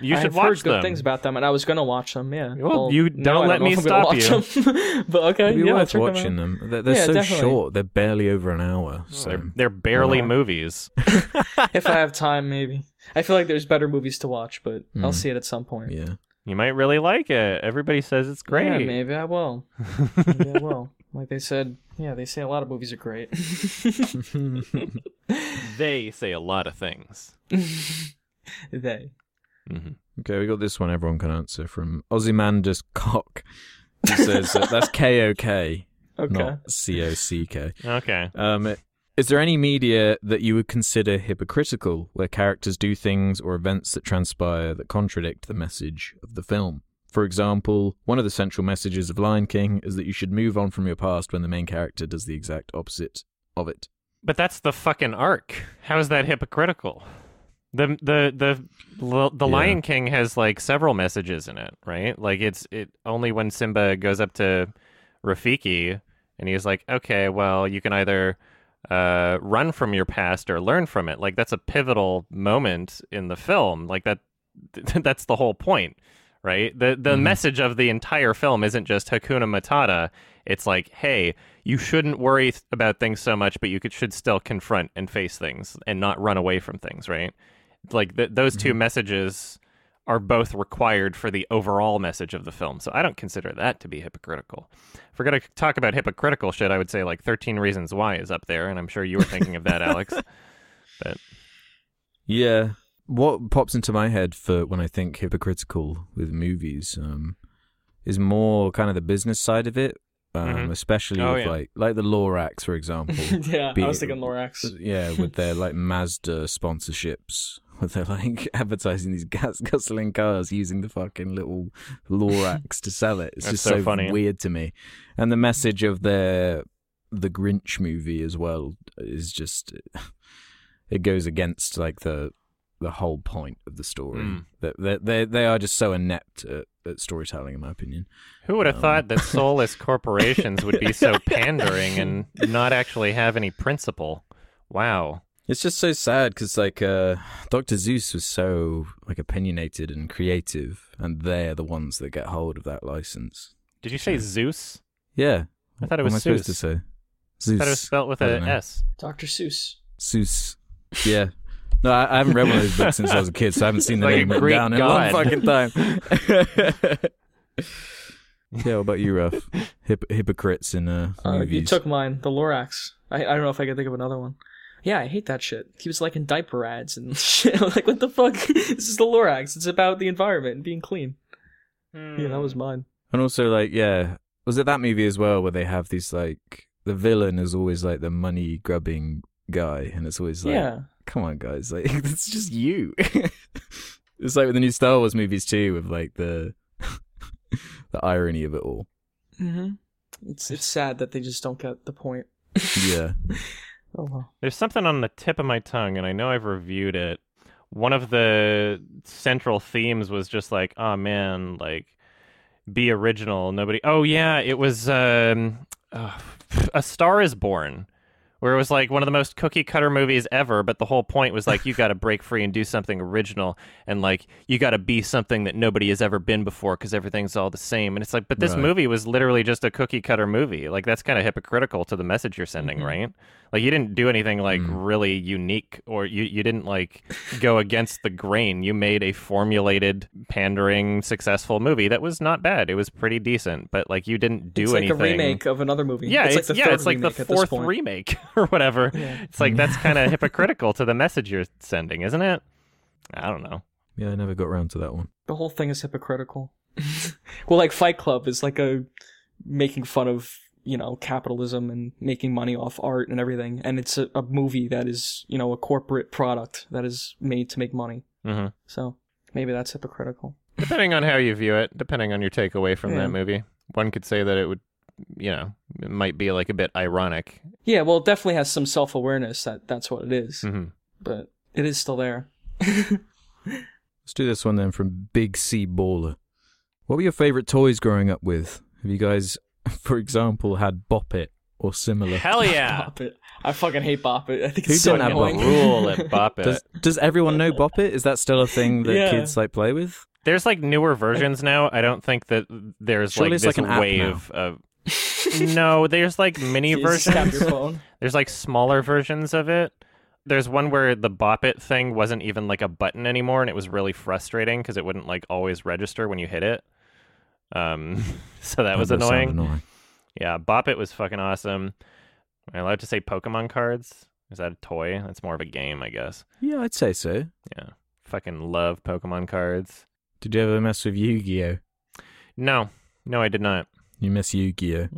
You I should have watch heard good them. things about them, and I was gonna watch them. Yeah. Well, you now don't I let know me if I'm stop watch them. but okay, It'd be yeah, I'll worth watching them. them. They're, they're Yeah, so definitely. short. They're barely over an hour. So They're, they're barely Wow. movies. if I have time, maybe. I feel like there's better movies to watch, but I'll Mm. see it at some point. yeah. You might really like it. Everybody says it's great. Yeah, maybe I will. Maybe I will. Like they said, yeah, they say a lot of movies are great. They say a lot of things. they. hmm Okay, we got this one everyone can answer from Ozymandias Cock. He says uh, that's K O K, Okay. not C O C K. Okay. Um, is there any media that you would consider hypocritical, where characters do things or events that transpire that contradict the message of the film? For example, one of the central messages of Lion King is that you should move on from your past when the main character does the exact opposite of it. But that's the fucking arc. How is that hypocritical? The the the the Yeah. Lion King has like several messages in it, right? Like it's it only when Simba goes up to Rafiki and he's like, "Okay, well, you can either uh, run from your past or learn from it." Like that's a pivotal moment in the film. Like that that's the whole point, right? The the Mhm. message of the entire film isn't just Hakuna Matata. It's like, hey, you shouldn't worry th- about things so much, but you could, should still confront and face things and not run away from things, right? Like th- those two messages are both required for the overall message of the film. So I don't consider that to be hypocritical. If we're going to talk about hypocritical shit, I would say like 13 Reasons Why is up there. And I'm sure you were thinking of that, Alex. But Yeah. What pops into my head for when I think hypocritical with movies um, is more kind of the business side of it, um, Mhm. especially Oh, with yeah. like like the Lorax, for example. yeah, I was thinking Lorax. yeah, with their like Mazda sponsorships, where they're like advertising these gas guzzling cars using the fucking little Lorax to sell it. It's That's just so so, funny. weird to me. And the message of their the Grinch movie as well is just it goes against like the the whole point of the story. Mm. That they, they they are just so inept at, at storytelling, in my opinion. Who would have Um. thought that soulless corporations would be so pandering and not actually have any principle? Wow. It's just so sad because like uh, Dr. Zeus was so like opinionated and creative, and they're the ones that get hold of that license. Did you say Zeus? Yeah, I thought it What was am I supposed to Zeus. say? I Zeus. thought it was spelled with I a. S. Dr. Seuss. Zeus. Yeah. No, I, I haven't read one of those books since I was a kid, so I haven't seen the Like name written Greek down in a long fucking time. yeah, what about you, Ralph? Hip- hypocrites in uh, Uh, movies. you took mine, the Lorax. I, I don't know if I can think of another one. Yeah, I hate that shit. He was like in diaper ads and shit. like, what the fuck? this is the Lorax. It's about the environment and being clean. Yeah, that was mine. And also, like, yeah, was it that movie as well where they have these like the villain is always like the money grubbing guy, and it's always like, yeah. come on, guys, like it's just you. it's like with the new Star Wars movies too, with like the the irony of it all. hmm It's it's sad that they just don't get the point. Yeah, Oh well. There's something on the tip of my tongue, and I know I've reviewed it. One of the central themes was just like, oh man, like be original. Nobody. Oh yeah, it was um, uh, A Star Is Born, where it was like one of the most cookie cutter movies ever. But the whole point was like you got to break free and do something original, and like you got to be something that nobody has ever been before because everything's all the same. And it's like, but this Right. movie was literally just a cookie cutter movie. Like that's kind of hypocritical to the message you're sending, Mhm. right? Like you didn't do anything like Mm. really unique, or you you didn't like go against the grain. You made a formulated, pandering, successful movie that was not bad. It was pretty decent, but like you didn't do it's like anything. a remake of another movie. Yeah, it's, it's, like the yeah, it's like the fourth remake or whatever. Yeah. It's like that's kind of hypocritical to the message you're sending, isn't it? I don't know. yeah, I never got around to that one. The whole thing is hypocritical. well, like Fight Club is like a making fun of you know capitalism and making money off art and everything, and it's a, a movie that is you know a corporate product that is made to make money. hmm So maybe that's hypocritical. Depending on how you view it, depending on your takeaway from Yeah. that movie, one could say that it would you know, it might be like a bit ironic. Yeah, well, it definitely has some self awareness that that's what it is, hmm but it is still there. Let's do this one then from Big C Baller. What were your favorite toys growing up with? Have you guys, for example, had Bop It or similar? Hell yeah. Bop it. I fucking hate Bop it. I think Who it's so didn't have annoying. Bop It? Rule at Bop It. Does, does everyone know Bop It? Is that still a thing that Yeah. kids like play with? There's like newer versions now. I don't think that there's Surely like it's this like an app wave of. No, there's like mini You versions. your phone. There's like smaller versions of it. There's one where the bop it thing wasn't even like a button anymore, and it was really frustrating because it wouldn't like always register when you hit it. Um, so that was annoying. annoying. Yeah, bop it was fucking awesome. Am I allowed to say Pokemon cards? Is that a toy? That's more of a game, I guess. Yeah, I'd say so. Yeah, fucking love Pokemon cards. Did you ever mess with Yu-Gi-Oh? No, no, I did not. You miss Yu-Gi-Oh.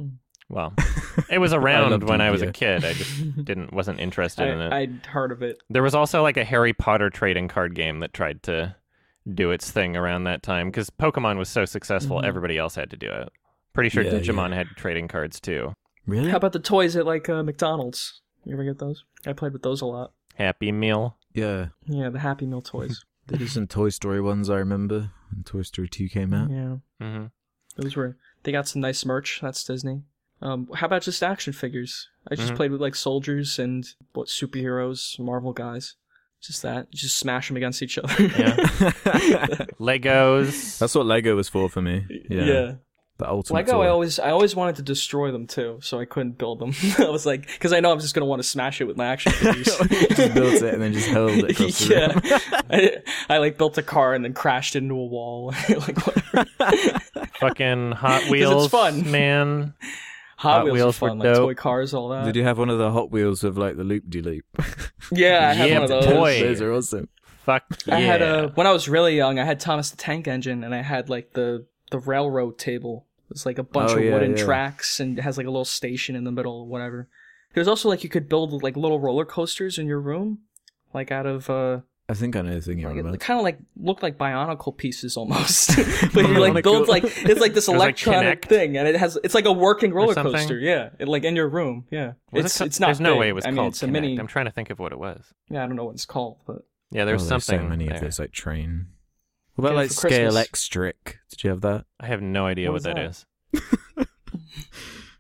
Well, it was I around loved when I was a kid. I just didn't wasn't interested in it. I, I'd heard of it. There was also like a Harry Potter trading card game that tried to do its thing around that time because Pokemon was so successful, Mhm. everybody else had to do it. Pretty sure Yeah, Digimon had trading cards too. Really? How about the toys at like uh, McDonald's? You ever get those? I played with those a lot. Happy Meal. yeah. Yeah, the Happy Meal toys. There was some Toy Story ones I remember when Toy Story 2 came out. yeah, Mm-hmm. those were. They got some nice merch. That's Disney. Um, how about just action figures? I just Mhm. played with like soldiers and what superheroes, Marvel guys. Just that. You just smash them against each other. Yeah. Legos. That's what Lego was for for me. Yeah. yeah. The ultimate Lego, toy. I always, I always wanted to destroy them too, so I couldn't build them. I was like, because I know I'm just gonna want to smash it with my action figures. just built it and then just hurled it across the yeah, room. I, I like built a car and then crashed into a wall. like whatever. fucking Hot Wheels. It's fun. Man. Hot, Hot Wheels, Wheels were were fun, like dope. toy cars, all that. Did you have one of the Hot Wheels of like the loop de loop? yeah, I had Yeah, one of those. boy. Those are awesome. Fuck yeah. I had a when I was really young. I had Thomas the Tank Engine, and I had like the the railroad table. It was like a bunch Oh, of yeah, wooden yeah. tracks, and it has like a little station in the middle, or whatever. There's also like you could build like little roller coasters in your room, like out of uh, I think I know the thing you're on like, about. kind of like look like bionicle pieces almost. but you like build like it's like this It was, like, electronic thing, and it has it's like a working roller coaster. Yeah, it, like in your room. Yeah, Was it's it co- it's not. There's no way it was I called mean, it's a K'Nex. mini. I'm trying to think of what it was. Yeah, I don't know what it's called, but Yeah, there's Oh, there's something. so many there. of those like train. What about like for Scale Christmas. X Trick? Did you have that? I have no idea What what, is that that? is.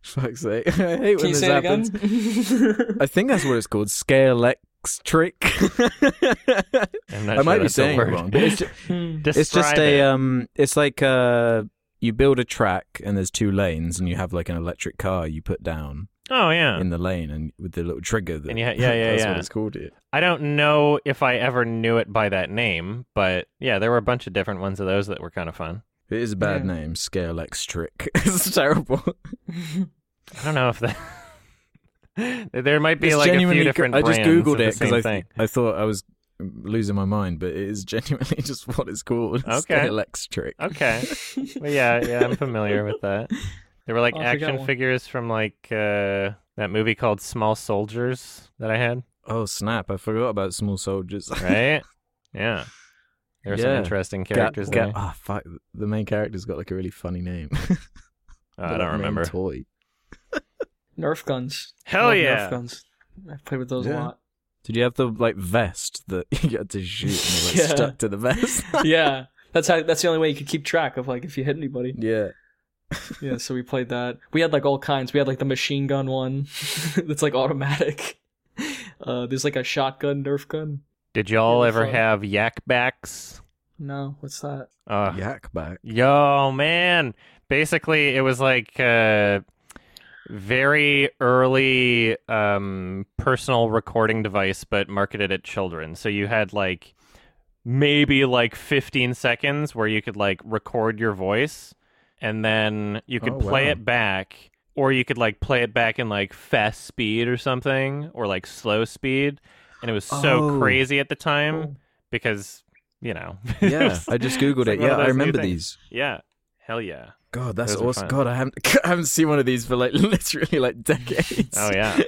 Fuck's sake! I hate can when you this say it happens. again? I think that's what it's called. Scalextric. I'm not I sure might be that's a saying it word. wrong, but it's just, it's just Describe a it. um. It's like uh, you build a track and there's two lanes, and you have like an electric car you put down Oh yeah. in the lane, and with the little trigger. That, And you ha- yeah, yeah, that's yeah. what it's called. It. I don't know if I ever knew it by that name, but yeah, there were a bunch of different ones of those that were kind of fun. It is a bad Yeah. name. Scalextric. it's terrible. I don't know if that. there might be It's like a few genuinely go- different I just googled it because I thing. I thought I was losing my mind, but it is genuinely just what it's called. Okay. Scalextric. Okay, but yeah, yeah, I'm familiar with that. There were like Oh, action figures from like uh, that movie called Small Soldiers that I had, Oh snap! I forgot about Small Soldiers. right? yeah, there were some interesting characters Ga- there. Ah, fuck! The main character's got like a really funny name. Oh, I don't like, remember. Toy. Nerf guns. Hell yeah! Nerf guns. I've played with those Yeah. a lot. Did you have the like vest that you had to shoot and it like Yeah. stuck to the vest? yeah, that's how. That's the only way you could keep track of like if you hit anybody. yeah. Yeah, so we played that. We had like all kinds. We had like the machine gun one. that's like automatic. Uh, there's like a shotgun Nerf gun. Did y'all Really ever fun. have Yak Baks? No, what's that? Uh, Yak Bak. Yo, man. Basically, it was like uh, very early um, personal recording device, but marketed at children. So you had like maybe like 15 seconds where you could like record your voice and then you could Oh, play wow. it back or you could like play it back in like fast speed or something or like slow speed and it was so Oh. crazy at the time oh. because you know Yeah, was- I just googled it. Yeah, I remember these. yeah hell yeah God, that's Those awesome. God, I haven't I haven't seen one of these for like literally like decades. oh yeah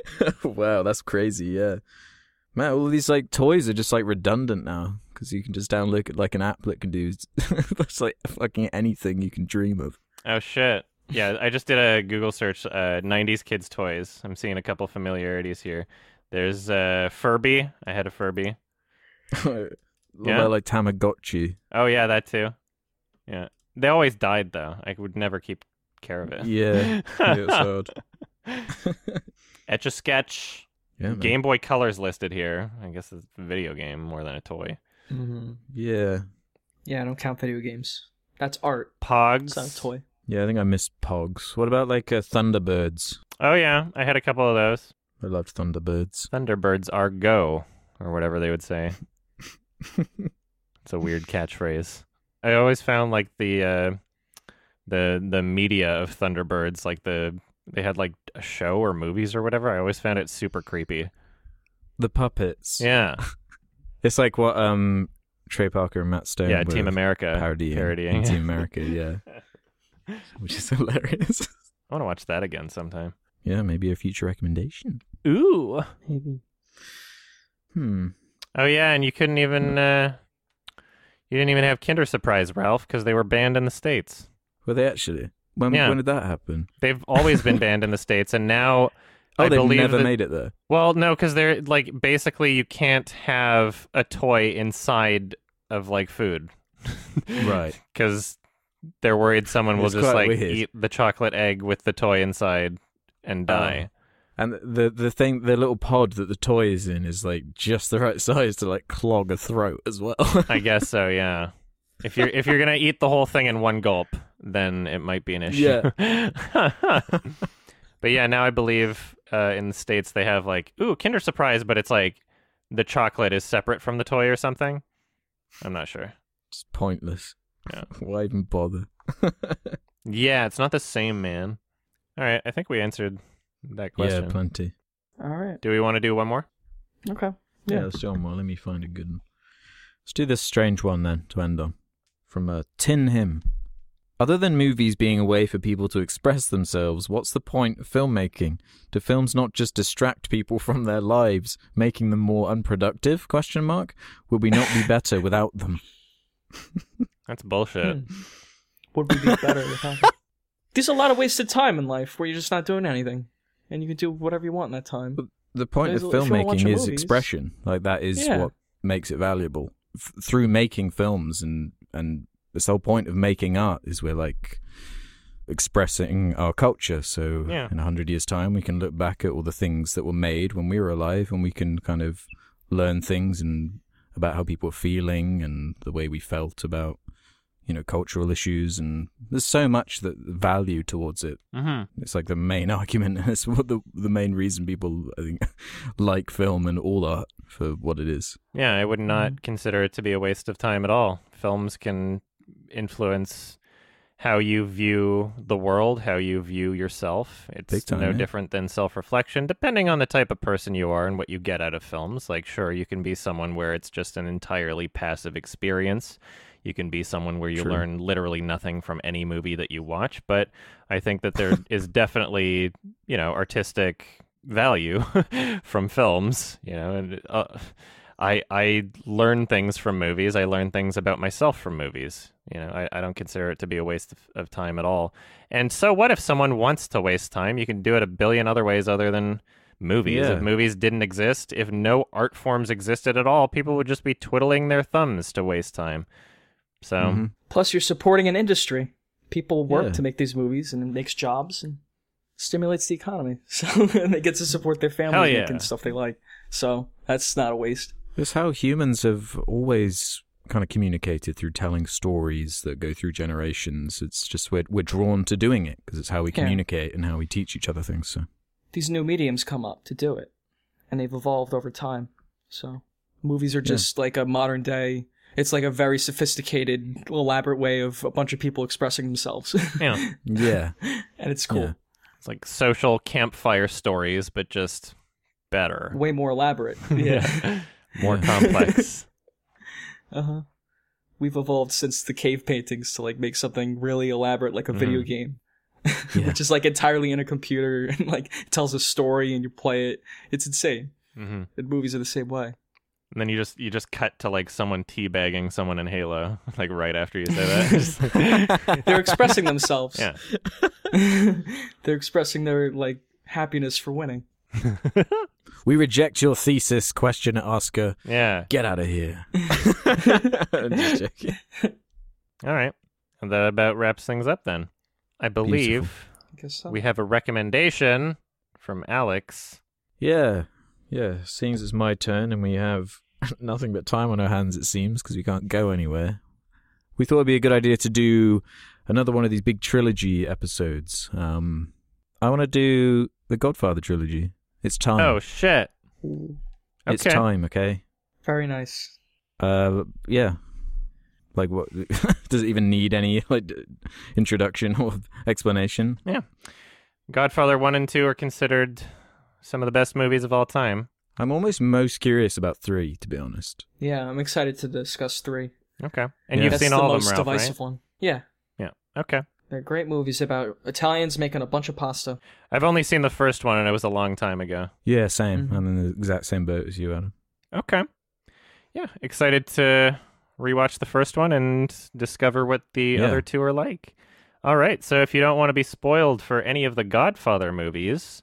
wow, that's crazy. Yeah, man, all these like toys are just like redundant now because you can just download it like an app that can do that's like fucking anything you can dream of. oh shit yeah, I just did a Google search. Uh, '90s kids toys. I'm seeing a couple familiarities here. There's uh, Furby. I had a Furby. Yeah. like Tamagotchi? Oh yeah, that too. Yeah, they always died though. I would never keep care of it. Yeah, yeah. Etch a Sketch. Yeah. Game Boy Color's listed here. I guess it's a video game more than a toy. Mm-hmm. Yeah, Yeah, I don't count video games. That's art. Pogs. It's not a toy. yeah. I think I missed Pogs. What about like uh, Thunderbirds? Oh yeah, I had a couple of those. I loved Thunderbirds. Thunderbirds are go, or whatever they would say. It's a weird catchphrase. I always found like the uh, the the media of Thunderbirds, like the they had like a show or movies or whatever. I always found it super creepy. The puppets. Yeah, It's like what um Trey Parker and Matt Stone. yeah. were Team America parodying, parodying. Team America. Yeah, which is hilarious. I want to watch that again sometime. yeah, maybe a future recommendation. Ooh. Maybe. Hmm. Oh yeah, and you couldn't even uh, you didn't even have Kinder Surprise, Ralph, because they were banned in the states. Were they actually? When Yeah. when did that happen? They've always been banned in the states, and now Oh, I they've believe never that- made it there. Well, no, because they're like basically you can't have a toy inside of like food, Right. Because they're worried someone will It's just like weird. eat the chocolate egg with the toy inside and oh. die. And the the thing, the little pod that the toy is in is like just the right size to like clog a throat as well. I guess so. Yeah. If you're if you're gonna eat the whole thing in one gulp, then it might be an issue. but yeah, now I believe uh, in the states they have like ooh Kinder Surprise, but it's like the chocolate is separate from the toy or something. I'm not sure. it's pointless. Yeah. Why even bother? Yeah, it's not the same, man. All right, I think we answered that question. Yeah, plenty. All right. do we want to do one more? Okay. Yeah, Yeah. let's do one more. Let me find a good one. Let's do this strange one then to end on. From a tin hymn. Other than movies being a way for people to express themselves, what's the point of filmmaking? Do films not just distract people from their lives, making them more unproductive? Question mark. Will we not be better without them? That's bullshit. Hmm. Would we be better without it? There's a lot of wasted time in life where you're just not doing anything, and you can do whatever you want in that time. The point There's of a- if you wanna watch filmmaking is movie, expression. Like that is Yeah. what makes it valuable. F- through making films and and the whole point of making art is we're like expressing our culture. So Yeah. in a hundred years' time, we can look back at all the things that were made when we were alive, and we can kind of learn things and about how people were feeling and the way we felt about you know cultural issues. And there's so much that value towards it. Mm-hmm. It's like the main argument. and It's what the the main reason people I think like film and all art for what it is. Yeah, I would not Mm-hmm. consider it to be a waste of time at all. Films can influence how you view the world, how you view yourself. It's time, no yeah. different than self reflection, depending on the type of person you are and what you get out of films. Like, sure, you can be someone where it's just an entirely passive experience. You can be someone where you True. learn literally nothing from any movie that you watch. But I think that there is definitely, you know, artistic value from films, you know, and uh, I I learn things from movies. I learn things about myself from movies. You know, I, I don't consider it to be a waste of, of time at all. And so, what if someone wants to waste time? You can do it a billion other ways other than movies. Yeah. If movies didn't exist, if no art forms existed at all, people would just be twiddling their thumbs to waste time. So, Mhm. Plus, you're supporting an industry. People work Yeah. to make these movies, and it makes jobs and stimulates the economy. So and they get to support their family Hell and stuff they like. So that's not a waste. It's how humans have always kind of communicated through telling stories that go through generations. It's just we're we're drawn to doing it because it's how we Yeah. communicate and how we teach each other things. So These new mediums come up to do it, and they've evolved over time. So movies are Yeah. just like a modern day. It's like a very sophisticated, elaborate way of a bunch of people expressing themselves, yeah, yeah, and it's cool. Yeah. it's like social campfire stories, but just better. Way more elaborate. Yeah. More complex. Uh huh. We've evolved since the cave paintings to like make something really elaborate, like a video game, which is like entirely in a computer and like tells a story and you play it. It's insane. hmm And movies are the same way. And then you just you just cut to like someone teabagging someone in Halo, like right after you say that. They're expressing themselves. yeah. They're expressing their like happiness for winning. We reject your thesis, questioner asker. Yeah. Get out of here. Just joking. All right. And that about wraps things up then. I believe I guess so. we have a recommendation from Alex. Yeah, yeah. Seeing as it's my turn and we have nothing but time on our hands, it seems, because we can't go anywhere. We thought it'd be a good idea to do another one of these big trilogy episodes. Um, I want to do the Godfather trilogy. It's time. Oh shit. it's okay. time. Okay. Very nice. Uh, yeah. Like, what does it even need any like introduction or explanation? Yeah. Godfather 1 and 2 are considered some of the best movies of all time. I'm almost most curious about three, to be honest. Yeah, I'm excited to discuss three. Okay. And Yeah. you've That's seen the all of most them, Ralph, divisive one. Yeah, right? Okay. They're great movies about Italians making a bunch of pasta. I've only seen the first one and it was a long time ago. Yeah, same. Mhm. I'm in the exact same boat as you, Adam. Okay. Yeah, excited to rewatch the first one and discover what the Yeah. other two are like. All right, so if you don't want to be spoiled for any of the Godfather movies,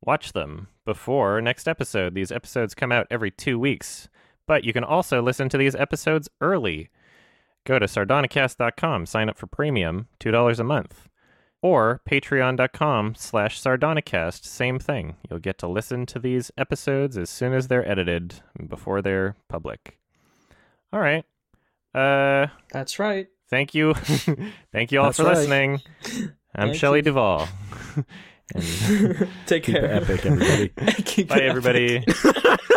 watch them before next episode. These episodes come out every two weeks, but you can also listen to these episodes early. Go to sardonicast.com, sign up for premium, $2 a month. Or patreon.com slash sardonicast, same thing. You'll get to listen to these episodes as soon as they're edited, before they're public. All right. Uh, That's right. thank you. thank you all That's for right. listening. I'm Shelly Shelley. Duvall. and Take Keep care. it epic, everybody. Keep bye, it epic. everybody.